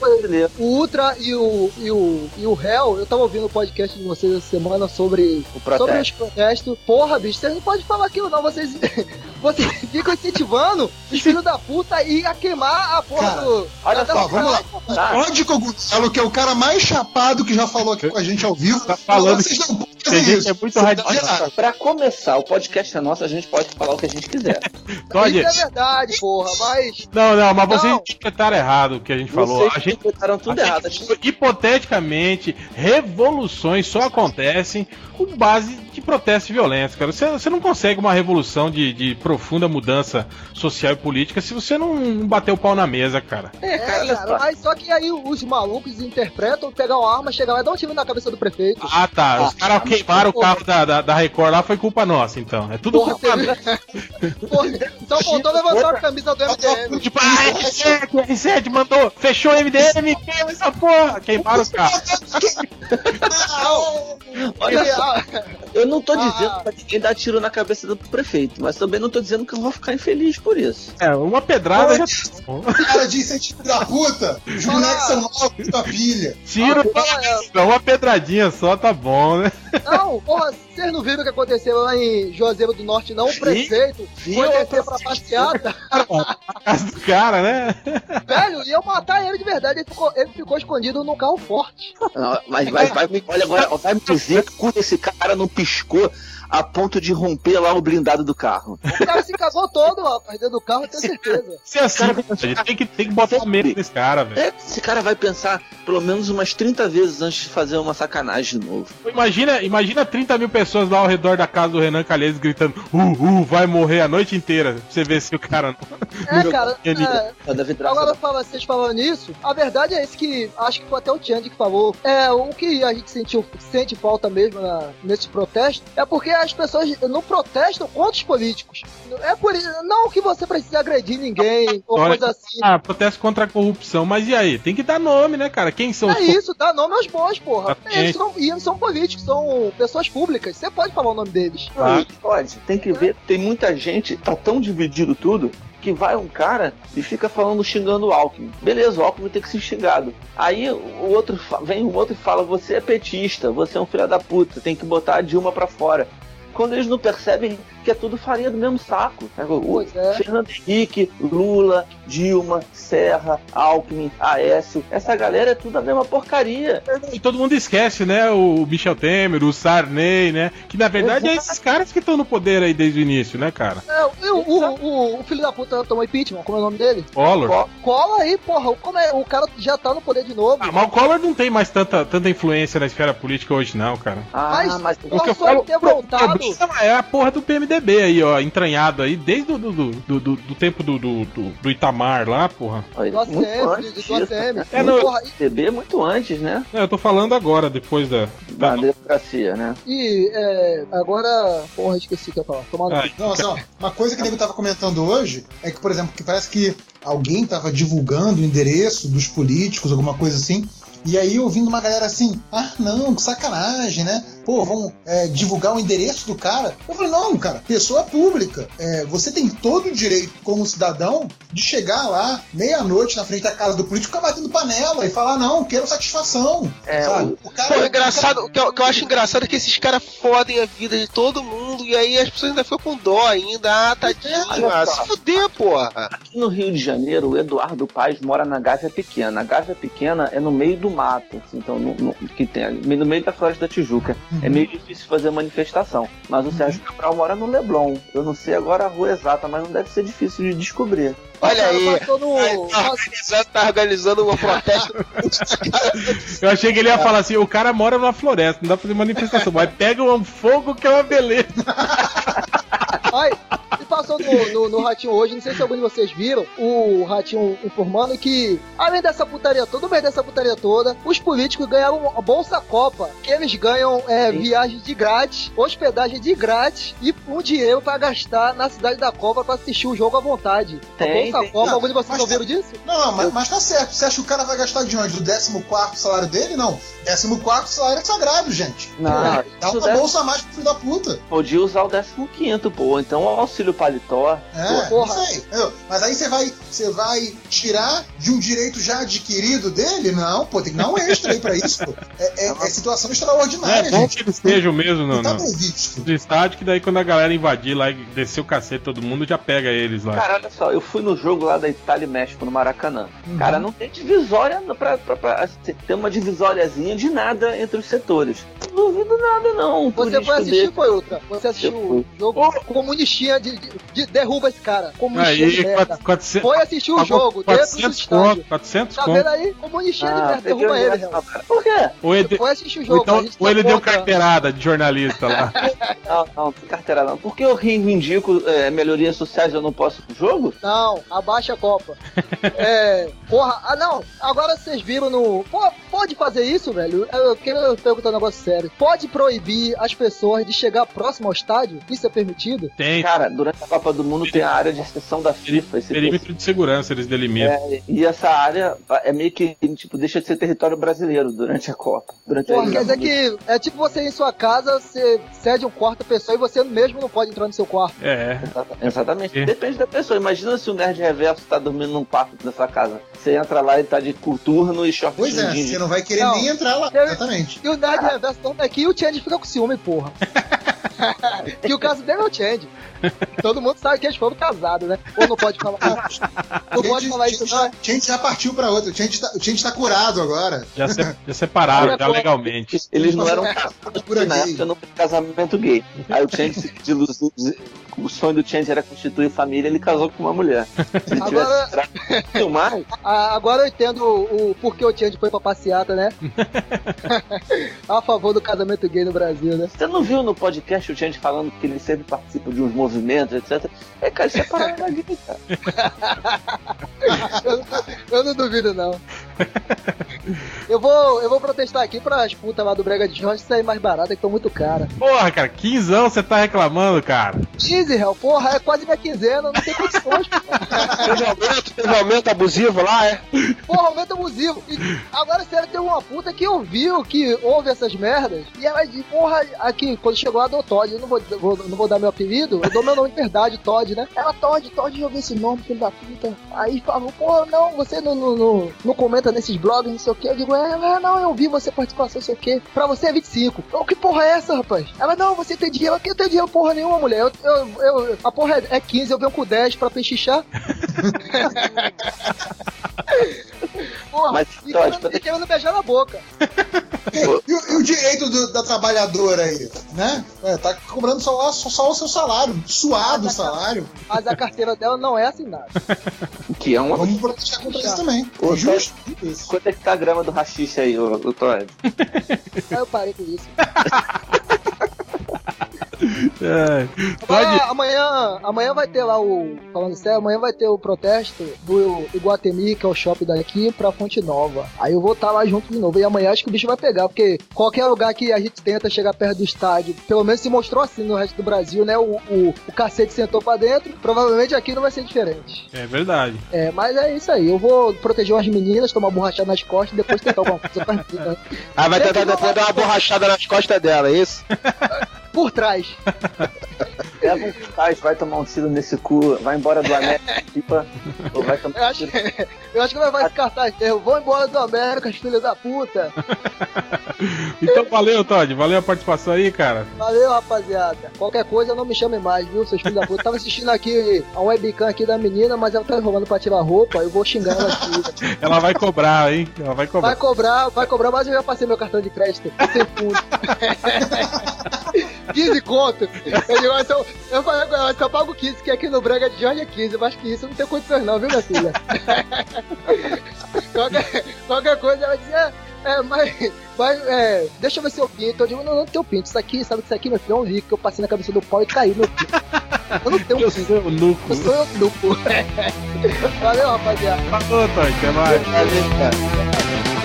o Ultra e o, e o, e o Hell, eu tava ouvindo o podcast de vocês essa semana sobre, protesto. sobre os protestos. Porra, bicho, vocês não podem falar aquilo não, vocês, vocês ficam incentivando os filhos da puta aí a queimar a porra Cara, do... Olha da só, vamos lá. Tá. Todd Cogumelo, que é o cara mais chapado que já falou aqui com a gente ao vivo. Tá falando Vocês não podem que fazer a gente isso. é muito Você radical. Pra começar, o podcast é nosso, a gente pode falar o que a gente quiser. Isso é verdade, porra, mas... Não, não, mas vocês Não. Interpretaram errado o que a gente falou. Vocês A gente, interpretaram tudo a errado. gente- hipoteticamente, revoluções só acontecem com base de protestos violentos, cara. Você, você não consegue uma revolução de, de profunda mudança social e política se você não bater o pau na mesa, cara. É, cara, mas só que aí os malucos interpretam, pegar uma arma, chegar lá e dar um tiro na cabeça do prefeito. Ah, tá. Os caras queimaram o carro da, da, da Record lá, foi culpa nossa, então. É tudo Porra, culpa você- Porra, então faltou levantar a camisa do MDM. Tipo, ah, R7, R7 mandou, fechou o MDM, queima essa porra. Queimaram o carro. Olha só, eu não tô Ah. dizendo pra ninguém dar tiro na cabeça do prefeito, mas também não tô dizendo que eu vou ficar infeliz por isso. É, uma pedrada já. Cara de incentivo da puta, os são novos da pilha. Tiro, uma pedradinha só, tá bom, né? Não, porra, vocês não viram o que aconteceu lá em Juazeiro do Norte, não? O prefeito foi descer pra passeata. A casa do cara, né? Velho, iam matar ele de verdade. Ele ficou, ele ficou escondido num carro forte. Não, mas vai, vai, me- olha agora, vai me dizer que quando esse cara não piscou, a ponto de romper lá o blindado do carro. O cara se cagou todo, rapaz, dentro do carro, eu tenho certeza. Se é assim, a gente tem que, tem que botar medo nesse cara, velho. É, esse cara vai pensar pelo menos umas 30 vezes antes de fazer uma sacanagem de novo. Imagina, imagina 30 mil pessoas lá ao redor da casa do Renan Calheiros gritando: Uh, uh, vai morrer a noite inteira. Pra você ver se o cara não. É, cara, é, Agora, fala, vocês falando nisso, a verdade é isso que acho que foi até o Tiandi que falou. É, o que a gente sentiu, sente falta mesmo na, nesse protesto é porque as pessoas não protestam contra os políticos. É por isso, não que você precise agredir ninguém ou Olha, coisa assim. Ah, protesto contra a corrupção. Mas e aí? Tem que dar nome, né, cara? Quem são É os isso, dá nome aos bons, porra. Exatamente. Eles não, e não são políticos, são pessoas públicas. Você pode falar o nome deles. Não, Pode, tem que ver. Tem muita gente, tá tão dividido tudo, que vai um cara e fica falando, xingando o Alckmin. Beleza, o Alckmin tem que ser xingado. Aí o outro vem o outro e fala: você é petista, você é um filho da puta, tem que botar a Dilma pra fora. Quando eles não percebem que é tudo farinha do mesmo saco. O Fernando Henrique, Lula, Dilma, Serra, Alckmin, Aécio, essa galera é tudo a mesma porcaria. E todo mundo esquece, né? O Michel Temer, o Sarney, né? Que na verdade é esses caras que estão no poder aí desde o início, né, cara? É, o, o, o, o filho da puta tomou impeachment, como é o nome dele? Collor. Cola aí, porra. Como é, o cara já tá no poder de novo. Ah, mas o Collor não tem mais tanta, tanta influência na esfera política hoje, não, cara. mas, mas o que eu falo ter o voltado. problema é a porra do PMDB aí, ó, entranhado aí, desde o do, do, do, do- do tempo do, do, do, do Itamar lá, porra. Do ACM, do ACM. É, não, Porra, TB muito antes, né? É, eu tô falando agora, depois da. Da democracia, né? E é, agora. Porra, esqueci o que eu ia falar. Tomando. Não, assim, ó, uma coisa que o nego tava comentando hoje é que, por exemplo, que parece que alguém tava divulgando o endereço dos políticos, alguma coisa assim. E aí ouvindo uma galera assim, ah não, que sacanagem, né? Pô, vão é, divulgar o endereço do cara. Eu falei, não, cara, pessoa pública. É, você tem todo o direito, como cidadão, de chegar lá, meia-noite, na frente da casa do político, ficar batendo panela e falar, não, quero satisfação. É, sabe? o, Pô, o engraçado, o que, eu, o que eu acho engraçado é que esses caras fodem a vida de todo mundo e aí as pessoas ainda ficam com dó ainda. Ah, tadinho, Olha ah, se fuder, porra. Aqui no Rio de Janeiro, o Eduardo Paz mora na Gávea Pequena. A Gávea Pequena é no meio do mato, assim, então no, no- que tem ali, no meio da Floresta da Tijuca. É meio difícil fazer manifestação. Mas o Sérgio Cabral mora no Leblon. Eu não sei agora a rua exata, mas não deve ser difícil de descobrir. Olha aí. No. Tá organizando, tá organizando um protesto. Eu achei que ele ia falar assim: o cara mora numa floresta, não dá pra fazer manifestação, mas pega um fogo que é uma beleza. E passou no, no, no Ratinho hoje, não sei se algum de vocês viram, o Ratinho informando que, além dessa putaria toda, meio dessa putaria toda, os políticos ganharam a Bolsa Copa, que eles ganham é, viagens de grátis, hospedagem de grátis e um dinheiro pra gastar na cidade da Copa pra assistir o jogo à vontade. a Tem, Bolsa tem. Copa, Não, algum de vocês ouviram disso? Não, mas, mas tá certo. Você acha que o cara vai gastar de onde? Do 14 salário dele? Não. 14 salário é sagrado, gente. Não, dá uma deve- bolsa a mais pro filho da puta. Podia usar o 15 pô, então o auxílio paletó. É, Pô, isso aí. entendeu? Mas aí você vai, você vai tirar de um direito já adquirido dele? Não, pô, tem que dar um extra aí pra isso, pô. É, é- é situação extraordinária, É bom gente. que eles estejam mesmo no, Não tá no, estádio, que daí quando a galera invadir lá e descer o cacete todo mundo, já pega eles lá. Cara, olha só, eu fui no jogo lá da Itália e México, no Maracanã. Uhum. Cara, não tem divisória pra, pra, pra- assim, tem uma divisóriazinha de nada entre os setores. Não duvido nada, não. Você foi assistir, desse. foi outra. Você assistiu o jogo comunistinha de, de, de- derruba esse cara. De Aí, merda. 400, Foi assistir o jogo dentro do 400 estádio. conto, 400 Tá vendo aí? Comunistinha de Ah, merda, peguei derruba ele, Real. Por quê? Ou ele, Foi assistir o jogo. então- ou tá ele deu carteirada de jornalista lá. Não, não, não tem carteira não. Por que eu reivindico é, melhorias sociais e eu não posso pro jogo? Não, abaixa a Copa. é. Porra, ah não, agora vocês viram no. Pô, pode fazer isso, velho? Eu quero perguntar um negócio sério. Pode proibir as pessoas de chegar próximo ao estádio? Isso é permitido? Tem. Cara, durante Copa do Mundo tem a área de exceção da FIFA. Esse Perímetro de segurança, eles delimitam. É, e essa área é meio que, tipo, deixa de ser território brasileiro durante a Copa. Durante Porra, a quer dizer que é tipo você ir em sua casa, você cede um quarto a pessoa e você mesmo não pode entrar no seu quarto. É. Exatamente. É. Depende da pessoa. Imagina se o Nerd Reverso tá dormindo num quarto da sua casa. Você entra lá e tá de coturno e short Pois é, você não vai querer Não. nem entrar lá. Exatamente. E o Nerd Reverso toma aqui e o Change fica com ciúme, porra. que o caso dele é o Change. Todo mundo sabe que eles foram casados, né? Ou não pode falar isso? Não pode falar isso, não. O Change já partiu pra outra. O Change tá, tá curado agora. Já, se- já separaram, já legalmente. Eles não eram casados porque na época não casamento gay. Aí o Change se desiludiu. O sonho do Change era constituir família, ele casou com uma mulher. Se ele Agora- tivesse Ah, agora eu entendo o, o porquê o Change foi pra passeata, né? a favor do casamento gay no Brasil, né? Você não viu no podcast o Change falando que ele sempre participa de uns movimentos, etc? É, cara, isso é parada da gay, cara. eu, não- eu não duvido, não. Eu vou, eu vou protestar aqui para as putas lá do Brega de Jorge sair mais barata, que estão muito cara. Porra, cara, quinzão você tá reclamando, cara. Easy, Hell, porra, é quase minha quinzena, não tem condições. Teve aumento, teve aumento abusivo lá, é? Porra, aumento abusivo. E agora, sério, tem uma puta que ouviu, que ouve essas merdas, e ela diz, porra, aqui, quando chegou lá do Todd, eu não vou, vou- não vou dar meu apelido, eu dou meu nome de verdade, Todd, né? Ela, Todd, Todd, já ouviu esse nome, filho da puta. Aí falou, porra, não, você não, não, não, não comenta nesses blogs, não sei o que. Eu digo, é, é, não, eu vi você participação, não sei o que. Pra você é 25. Eu, que porra é essa, rapaz? Ela, não, você tem dinheiro. Eu não tenho dinheiro porra nenhuma, mulher. Eu, eu, eu- a porra é, é 15, eu venho com 10 pra pechichar. Porra, Mas, e Todd, querendo, e querendo beijar na boca. E, o- e o direito do- da trabalhadora aí, né? É, tá cobrando só, só, só o seu salário, suado o salário. Mas a carteira dela não é assinada. Que é uma. Vamos protestar contra isso também. Ô, É justo. Todd, Quanto é que tá a grama do rachixe aí, ô, ô Todd? Aí eu parei com isso. É. Agora, amanhã, amanhã vai ter lá o. Falando sério, amanhã vai ter o protesto do Iguatemi, que é o shopping daqui, pra Fonte Nova. Aí eu vou estar lá junto de novo. E amanhã acho que o bicho vai pegar, porque qualquer lugar que a gente tenta chegar perto do estádio, pelo menos se mostrou assim no resto do Brasil, né? O, o, o cacete sentou pra dentro. Provavelmente aqui não vai ser diferente. É verdade. É, mas é isso aí. Eu vou proteger umas meninas, tomar borrachada nas costas e depois tentar alguma coisa pra mim. né? Ah, vai tentar depois dar uma borrachada nas costas dela, é isso? Por trás. Pega um tais, vai tomar um tiro nesse cu, vai embora do América, tipo, ou vai tomar Eu acho, eu acho que vai vai esse cartaz mesmo. Vão embora do América, os filhos da puta. Então valeu, Todd. Valeu a participação aí, cara. Valeu, rapaziada. Qualquer coisa, não me chame mais, viu, seus filhos da puta. Tava assistindo aqui a webcam aqui da menina, mas ela tá enrolando pra tirar a roupa. Eu vou xingar ela aqui. Ela vai cobrar, hein? Ela vai cobrar. Vai cobrar, vai cobrar, mas eu já passei meu cartão de crédito. Sem fundo. 15 conto. Eu digo, mas eu, eu falei com ela, mas eu pago 15, que aqui no Brega de Jorge é 15. Mas que isso não tem condições não, viu, minha filha? qualquer, qualquer coisa ela diz, é, é, mas, mas é, deixa eu ver seu pinto. Eu digo, não, não tem pinto. Isso aqui, sabe que isso aqui, meu filho, é um líquido que eu passei na cabeça do pau e caiu, meu filho. Eu não tenho um pinto. Eu nuco. Eu sou eu nuco. Valeu, rapaziada. Falou, Todd. Até mais. Valeu, cara.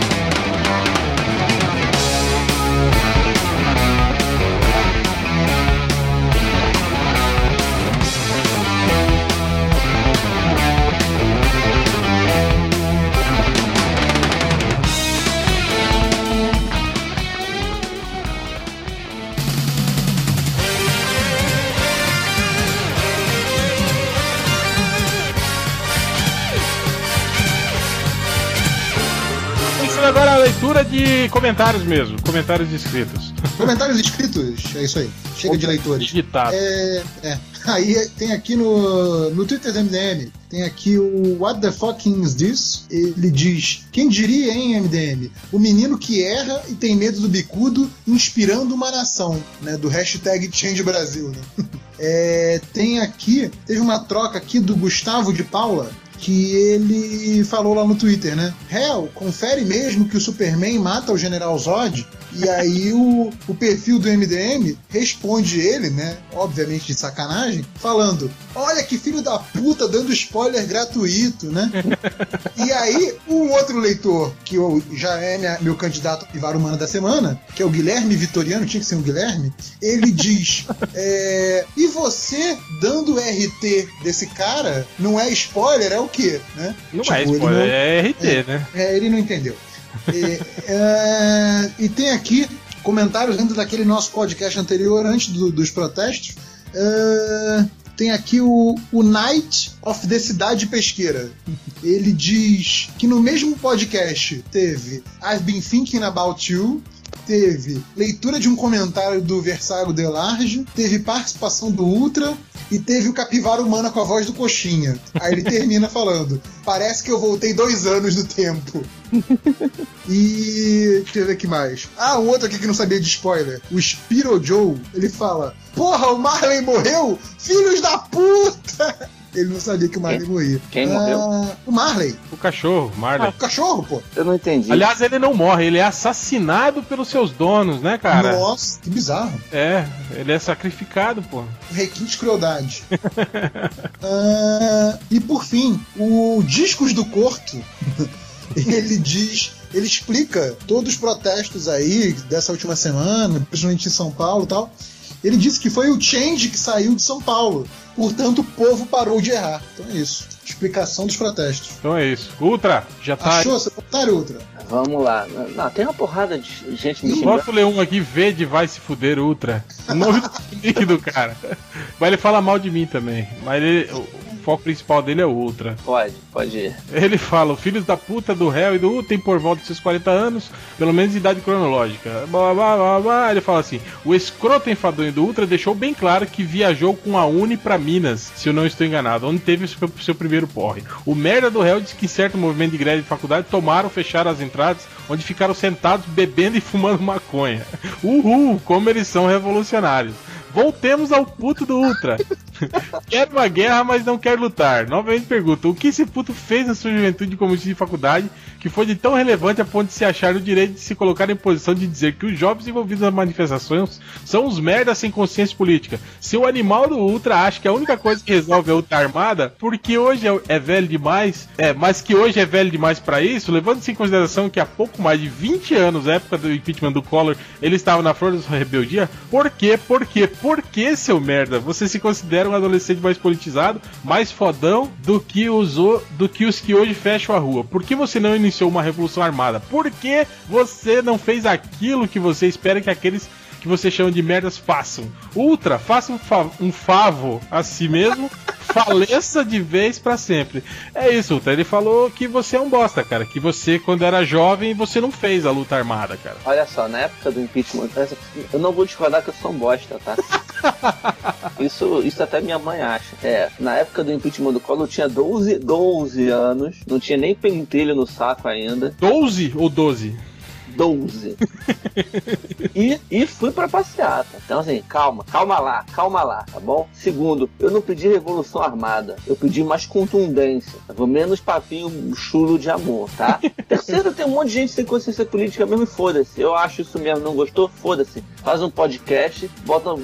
De comentários mesmo. Comentários inscritos. Comentários escritos, é isso aí. Chega de leitores. Digitado. É, é. Aí tem aqui no, no Twitter do MDM, tem aqui o What the fucking is this? Ele diz: Quem diria, hein, MDM? O menino que erra e tem medo do bicudo, inspirando uma nação, né? Do hashtag Change Brasil, né? É, tem aqui, teve uma troca aqui do Gustavo de Paula, que ele falou lá no Twitter, né? Hell, confere mesmo que o Superman mata o General Zod? E aí o, o perfil do MDM responde ele, né? Obviamente de sacanagem, falando: Olha que filho da puta dando spoiler gratuito, né? e aí, um outro leitor, que eu, já é minha- meu candidato a Pivar Humana da semana, que é o Guilherme Vitoriano, tinha que ser um Guilherme, ele diz: é, E você dando RT desse cara não é spoiler, é o quê? Né? Não Tipo, é spoiler, não- é RT, né? é, ele não entendeu. E, é, e tem aqui comentários dentro daquele nosso podcast anterior, antes do- dos protestos. É, tem aqui o, o Night of the Cidade Pesqueira. Ele diz que no mesmo podcast teve I've Been Thinking About You, teve leitura de um comentário do Versago Delarge, teve participação do Ultra e teve o Capivara Humana com a voz do Coxinha. Aí ele termina falando: Parece que eu voltei dois anos no tempo. E. Deixa eu ver aqui mais. Ah, um outro aqui que não sabia de spoiler. O Spiro Joe, ele fala: Porra, o Marley morreu? Filhos da puta! Ele não sabia que o Marley morria. Quem Ah, morreu? O Marley. O cachorro, Marley. Ah, o cachorro, pô. Eu não entendi. Aliás, ele não morre, ele é assassinado pelos seus donos, né, cara? Nossa, que bizarro. É, ele é sacrificado, pô. Requinte de crueldade. Ah, e por fim, o Discos do Corto, ele diz. Ele explica todos os protestos aí dessa última semana, principalmente em São Paulo e tal. Ele disse que foi o Change que saiu de São Paulo. Portanto, o povo parou de errar. Então é isso. Explicação dos protestos. Então é isso. Ultra, já tá. Achou essa otário, Ultra? Vamos lá. Não, tem uma porrada de gente me xingando. posso ler um aqui, V de vai se fuder Ultra. O nome do cara. Mas ele fala mal de mim também. Mas ele- foco principal dele é o Ultra. Pode, pode ir. Ele fala: os filhos da puta do réu e do Ultra têm por volta de seus 40 anos, pelo menos idade cronológica. Blá, blá, blá, blá. Ele fala assim: o escroto enfadonho do Ultra deixou bem claro que viajou com a Uni pra Minas, se eu não estou enganado, onde teve o seu, seu primeiro porre. O merda do réu disse que em certo movimento de greve de faculdade tomaram, fecharam as entradas, onde ficaram sentados bebendo e fumando maconha. Uhul, como eles são revolucionários. Voltemos ao puto do Ultra. quer uma guerra, mas não quer lutar. Novamente pergunto: o que esse puto fez na sua juventude como de faculdade que foi de tão relevante a ponto de se achar no direito de se colocar em posição de dizer que os jovens envolvidos nas manifestações são os merdas sem consciência política? Se o animal do Ultra acha que a única coisa que resolve é lutar armada, porque hoje é, é velho demais, é, mas que hoje é velho demais pra isso, levando-se em consideração que há pouco mais de 20 anos, época do impeachment do Collor, ele estava na flor da sua rebeldia, por quê? Por quê? Por que, seu merda? Você se considera um adolescente mais politizado, mais fodão do que os, o- do que, os que hoje fecham a rua? Por que você não iniciou uma revolução armada? Por que você não fez aquilo que você espera que aqueles que você chama de merdas façam? Ultra, faça um, fa- um favo a si mesmo, faleça de vez pra sempre. É isso, Ultra. Ele falou que você é um bosta, cara. Que você, quando era jovem, você não fez a luta armada, cara. Olha só, na época do impeachment, eu não vou discordar que eu sou um bosta, tá? Isso, isso até minha mãe acha. É, na época do impeachment do Collor eu tinha 12, 12 anos, não tinha nem pentelho no saco ainda. 12 ou 12? 12. e, e fui pra passeata. Então, assim, calma, calma lá, calma lá, tá bom? Segundo, eu não pedi revolução armada, eu pedi mais contundência, tá bom? menos papinho chulo de amor, tá? Terceiro, tem um monte de gente sem consciência política mesmo e foda-se. Eu acho isso mesmo, não gostou? Foda-se. Faz um podcast, bota,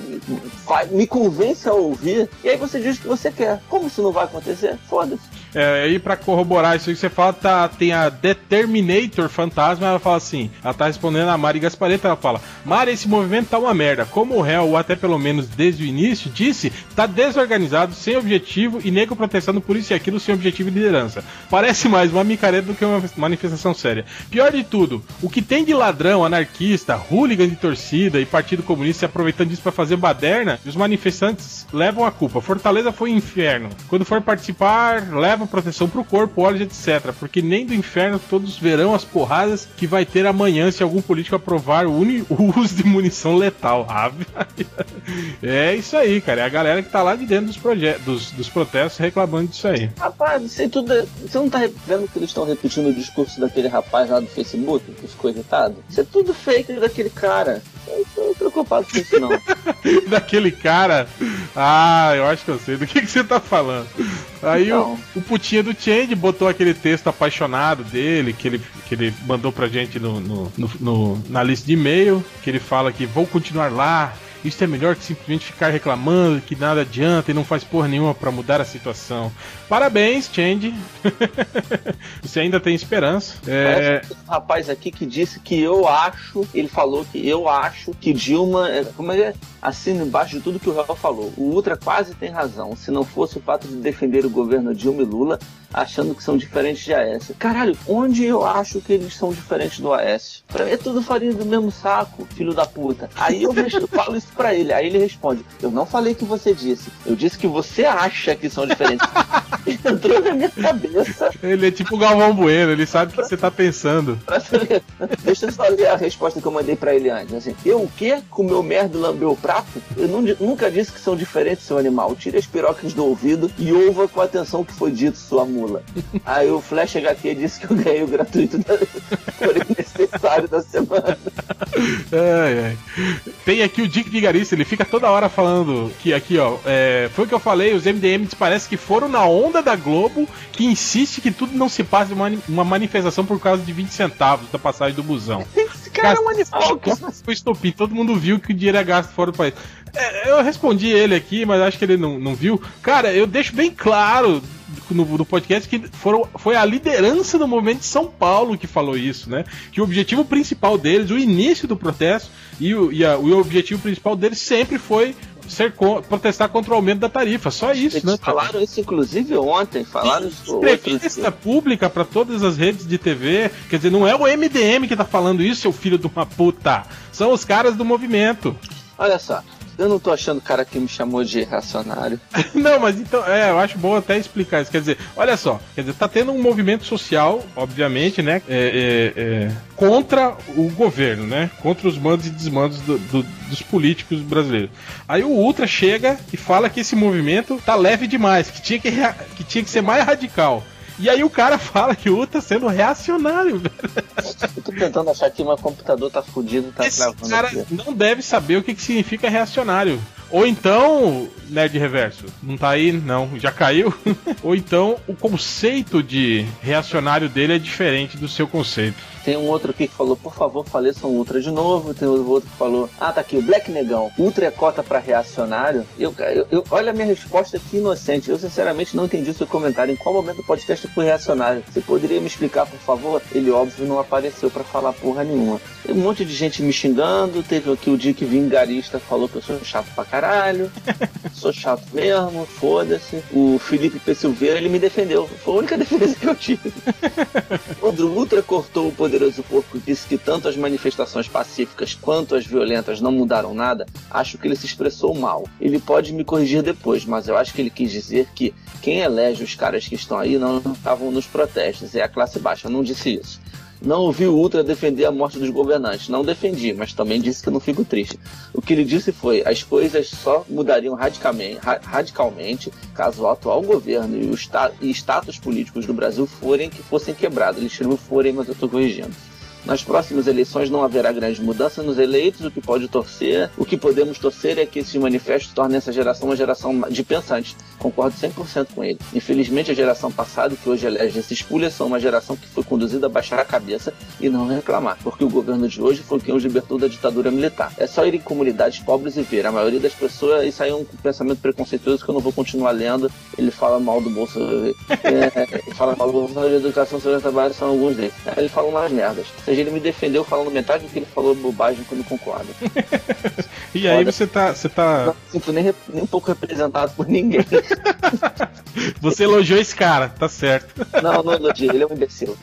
faz- me convence a ouvir, e aí você diz o que você quer. Como isso não vai acontecer? Foda-se. É, aí pra corroborar isso aí que você fala, tá, tem a Determinator Fantasma, ela fala assim, ela tá respondendo a Mari Gaspareto, ela fala, Mari, esse movimento tá uma merda, como o réu, ou até pelo menos desde o início, disse, tá desorganizado, sem objetivo, e nego protestando por isso e aquilo sem objetivo e liderança. Parece mais uma micareta do que uma manifestação séria. Pior de tudo, o que tem de ladrão, anarquista, hooligan de torcida e partido comunista se aproveitando disso pra fazer baderna, e os manifestantes levam a culpa. Fortaleza foi um inferno. Quando for participar, leva proteção pro corpo, olhos, etc. Porque nem do inferno todos verão as porradas que vai ter amanhã se algum político aprovar o, uni- o uso de munição letal. Ave Maria. É isso aí, cara. É a galera que tá lá de dentro dos, proje- dos, dos protestos reclamando disso aí. Rapaz, isso aí tudo. é- Você não tá vendo que eles estão repetindo o discurso daquele rapaz lá do Facebook, que ficou irritado? Isso é tudo fake daquele cara. Eu não tô preocupado com isso, não. Daquele cara. Ah, eu acho que eu sei. Do que, que você tá falando? Aí o, o putinha do Change botou aquele texto apaixonado dele, que ele, que ele mandou pra gente no, no- no- no- na lista de e-mail, que ele fala que vou continuar lá. Isso é melhor que simplesmente ficar reclamando que nada adianta e não faz porra nenhuma pra mudar a situação. Parabéns, Change. Você ainda tem esperança. É, um rapaz aqui que disse que eu acho, ele falou que eu acho que Dilma, é, como é que é? Assina embaixo de tudo que o Raul falou. O Ultra quase tem razão. Se não fosse o fato de defender o governo Dilma e Lula, achando que são diferentes de Aécio. Caralho, onde eu acho que eles são diferentes do Aécio? Pra mim é tudo farinha do mesmo saco, filho da puta. Aí eu res- falo isso pra ele, aí ele responde: Eu não falei que você disse, eu disse que você acha que são diferentes. entrou na minha cabeça. Ele é tipo o Galvão Bueno, ele sabe o que você tá pensando. Deixa eu só ler a resposta que eu mandei pra ele antes. Assim, eu o quê? Comeu merda e lambeu o prato? Eu não nunca disse que são diferentes, seu animal. Tire as pirocas do ouvido e ouva com atenção o que foi dito, sua mula. Aí o Flash HQ disse que eu ganhei o gratuito da... porém necessário da semana. Ai, ai. Tem aqui o Dick Vigarista, ele fica toda hora falando que aqui, ó, é, foi o que eu falei, os MDMs parece que foram na onda da Globo que insiste que tudo não se passa uma, uma manifestação por causa de 20 centavos da passagem do busão. Esse cara é um animal. Foi estupim, todo mundo viu que o dinheiro é gasto fora do país. É, eu respondi ele aqui, mas acho que ele não, não viu. Cara, eu deixo bem claro no, no podcast que foram, foi a liderança do movimento de São Paulo que falou isso, né? Que o objetivo principal deles, o início do protesto e o, e a- o objetivo principal deles sempre foi ser co- protestar contra o aumento da tarifa. Só isso, Eles né? falaram isso inclusive ontem, falaram isso Entrevista pública pra todas as redes de TV. Quer dizer, não é o MDM que tá falando isso, seu filho de uma puta. São os caras do movimento. Olha só, eu não tô achando o cara que me chamou de reacionário. Não, mas então, é, eu acho bom até explicar isso. Quer dizer, olha só, quer dizer, tá tendo um movimento social, obviamente, né? é, é, é, contra o governo, né? Contra os mandos e desmandos do- do- dos políticos brasileiros. Aí o Ultra chega e fala que esse movimento tá leve demais, que tinha que, que, tinha que ser mais radical. E aí o cara fala que o Ultra tá sendo reacionário, velho. Eu tô tentando achar que meu computador tá fudido, tá Esse travando cara aqui. não deve saber o que, que significa reacionário. Ou então, Nerd Reverso, não tá aí? Não, já caiu? Ou então, o conceito de reacionário dele é diferente do seu conceito. Tem um outro aqui que falou, por favor, faleçam Ultra de novo. Tem outro que falou, ah, tá aqui, o Black Negão. Ultra é cota pra reacionário? Eu, eu, eu- olha a minha resposta aqui inocente. Eu sinceramente não entendi o seu comentário. Em qual momento do podcast fui reacionário? Você poderia me explicar, por favor? Ele, óbvio, não apareceu pra falar porra nenhuma. Tem um monte de gente me xingando. Teve aqui o Dick Vingarista falou que eu sou chato pra caralho. sou chato mesmo, foda-se. O Felipe P. Silveira, ele me defendeu. Foi a única defesa que eu tive. O Ultra cortou o poderoso porco disse que tanto as manifestações pacíficas quanto as violentas não mudaram nada, acho que ele se expressou mal. Ele pode me corrigir depois, mas eu acho que ele quis dizer que quem elege os caras que estão aí não estavam nos protestos, é a classe baixa. Eu não disse isso. Não ouvi o Ultra defender a morte dos governantes. Não defendi, mas também disse que não fico triste. O que ele disse foi: as coisas só mudariam radicalmente, ra- radicalmente caso o atual governo e o sta- e status políticos do Brasil forem que fossem quebrados. Ele escreveu forem, mas eu estou corrigindo. Nas próximas eleições não haverá grande mudança nos eleitos, o que pode torcer, o que podemos torcer é que esses manifestos tornem essa geração uma geração de pensantes. Concordo 100% com ele. Infelizmente, a geração passada, que hoje elege esses pulhas, são uma geração que foi conduzida a baixar a cabeça e não reclamar, porque o governo de hoje foi quem os libertou da ditadura militar. É só ir em comunidades pobres e ver. A maioria das pessoas, isso aí é um pensamento preconceituoso que eu não vou continuar lendo. Ele fala mal do Bolsa. É, fala mal do Bolsonaro de Educação, Segurança e Trabalho, são alguns deles. Ele fala umas merdas. Seja, ele me defendeu falando metade do que ele falou bobagem quando concorda. E aí você tá. Você tá. Não me sinto nem, nem um pouco representado por ninguém. Você elogiou esse cara, tá certo. Não, não elogio, ele é um imbecil.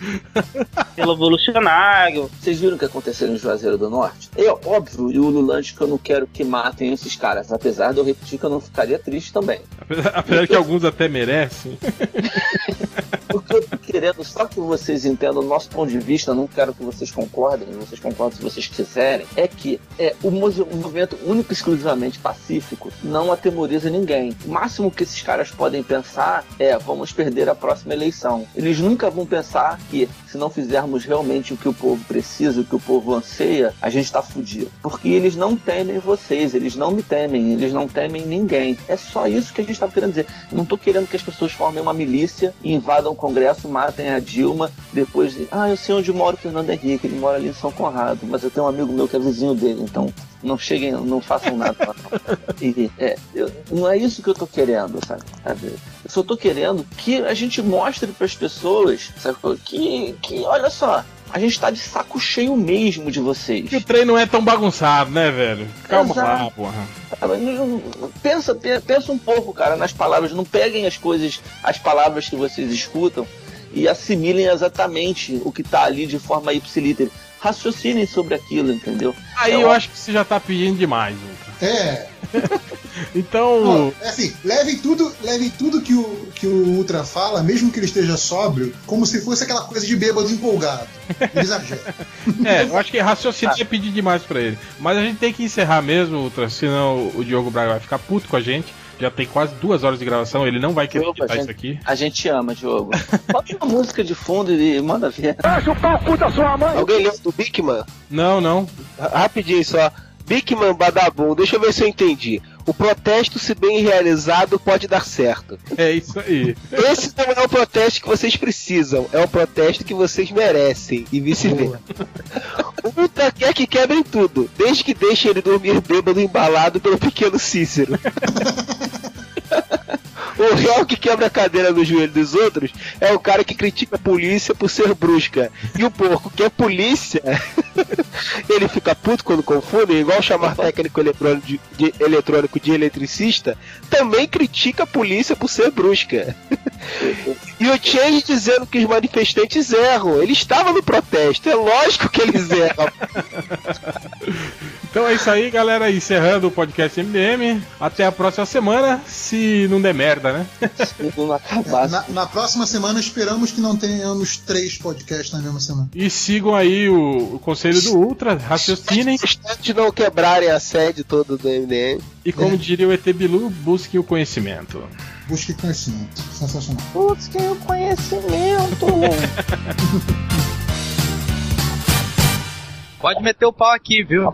Pelo evolucionário. Vocês viram o que aconteceu em Juazeiro do Norte? É óbvio e ululante que eu não quero que matem esses caras, apesar de eu repetir que eu não ficaria triste também. Apesar, apesar que alguns até merecem. O que eu tô querendo, só que vocês entendam o nosso ponto de vista, não quero que vocês concordem, vocês concordam se vocês quiserem, é que é, o movi- movimento único e exclusivamente pacífico não atemoriza ninguém. O máximo que esses caras podem pensar é vamos perder a próxima eleição. Eles nunca vão pensar que se não fizermos realmente o que o povo precisa, o que o povo anseia, a gente tá fudido. Porque eles não temem vocês, eles não me temem, eles não temem ninguém. É só isso que a gente tá querendo dizer. Eu não tô querendo que as pessoas formem uma milícia invadam o Congresso, matem a Dilma, depois de, ah, eu sei onde mora o Fernando Henrique, ele mora ali em São Conrado, mas eu tenho um amigo meu que é vizinho dele, então não cheguem, não façam nada. E, é, eu- não é isso que eu tô querendo, sabe? Eu só tô querendo que a gente mostre para as pessoas, sabe? Que, que, olha só, a gente tá de saco cheio mesmo de vocês. Que o trem não é tão bagunçado, né, velho? Calma Exato. lá, porra. Não- Pensa, pe- pensa um pouco, cara, nas palavras. Não peguem as coisas, as palavras que vocês escutam e assimilem exatamente o que tá ali de forma ipsilítere. Raciocinem sobre aquilo, entendeu? Aí É eu ó- acho que você já tá pedindo demais, Ultra. É. Então. Ó, é assim, levem tudo, levem tudo que o, que o Ultra fala, mesmo que ele esteja sóbrio, como se fosse aquela coisa de bêbado empolgado. Ele exagera. É, eu acho que raciocínio é pedir demais pra ele. Mas a gente tem que encerrar mesmo, Ultra, senão o Diogo Braga vai ficar puto com a gente. Já tem quase duas horas de gravação, ele não vai querer Diogo, gente- isso aqui. A gente ama, Diogo. Bota uma música de fundo e manda ver. Acha o pau da sua mãe! Alguém lembra do Bigman? Não, não. Rapidinho só. Bigman Badabum, deixa eu ver se eu entendi. O protesto, se bem realizado, pode dar certo. É isso aí. Esse não é o protesto que vocês precisam, é o protesto que vocês merecem, e vice-versa. O Ultra quer que quebrem tudo, desde que deixem ele dormir bêbado embalado pelo pequeno Cícero. O réu que quebra a cadeira no joelho dos outros é o cara que critica a polícia por ser brusca. E o porco que é polícia, ele fica puto quando confundem, igual chamar técnico eletrônico de, de- eletrônico de eletricista, também critica a polícia por ser brusca. E o Change dizendo que os manifestantes erram. Ele estava no protesto, é lógico que eles erram. Então é isso aí, galera. Encerrando o podcast MDM. Até a próxima semana, se não der merda, né? Na, na próxima semana esperamos que não tenhamos três podcasts na mesma semana. E sigam aí o, o conselho do Ultra, raciocinem. De não quebrarem a sede toda do MDM. E como diria o ET Bilu, busquem o conhecimento. Busque conhecimento. Sensacional. Busquem o conhecimento. Pode meter o pau aqui, viu?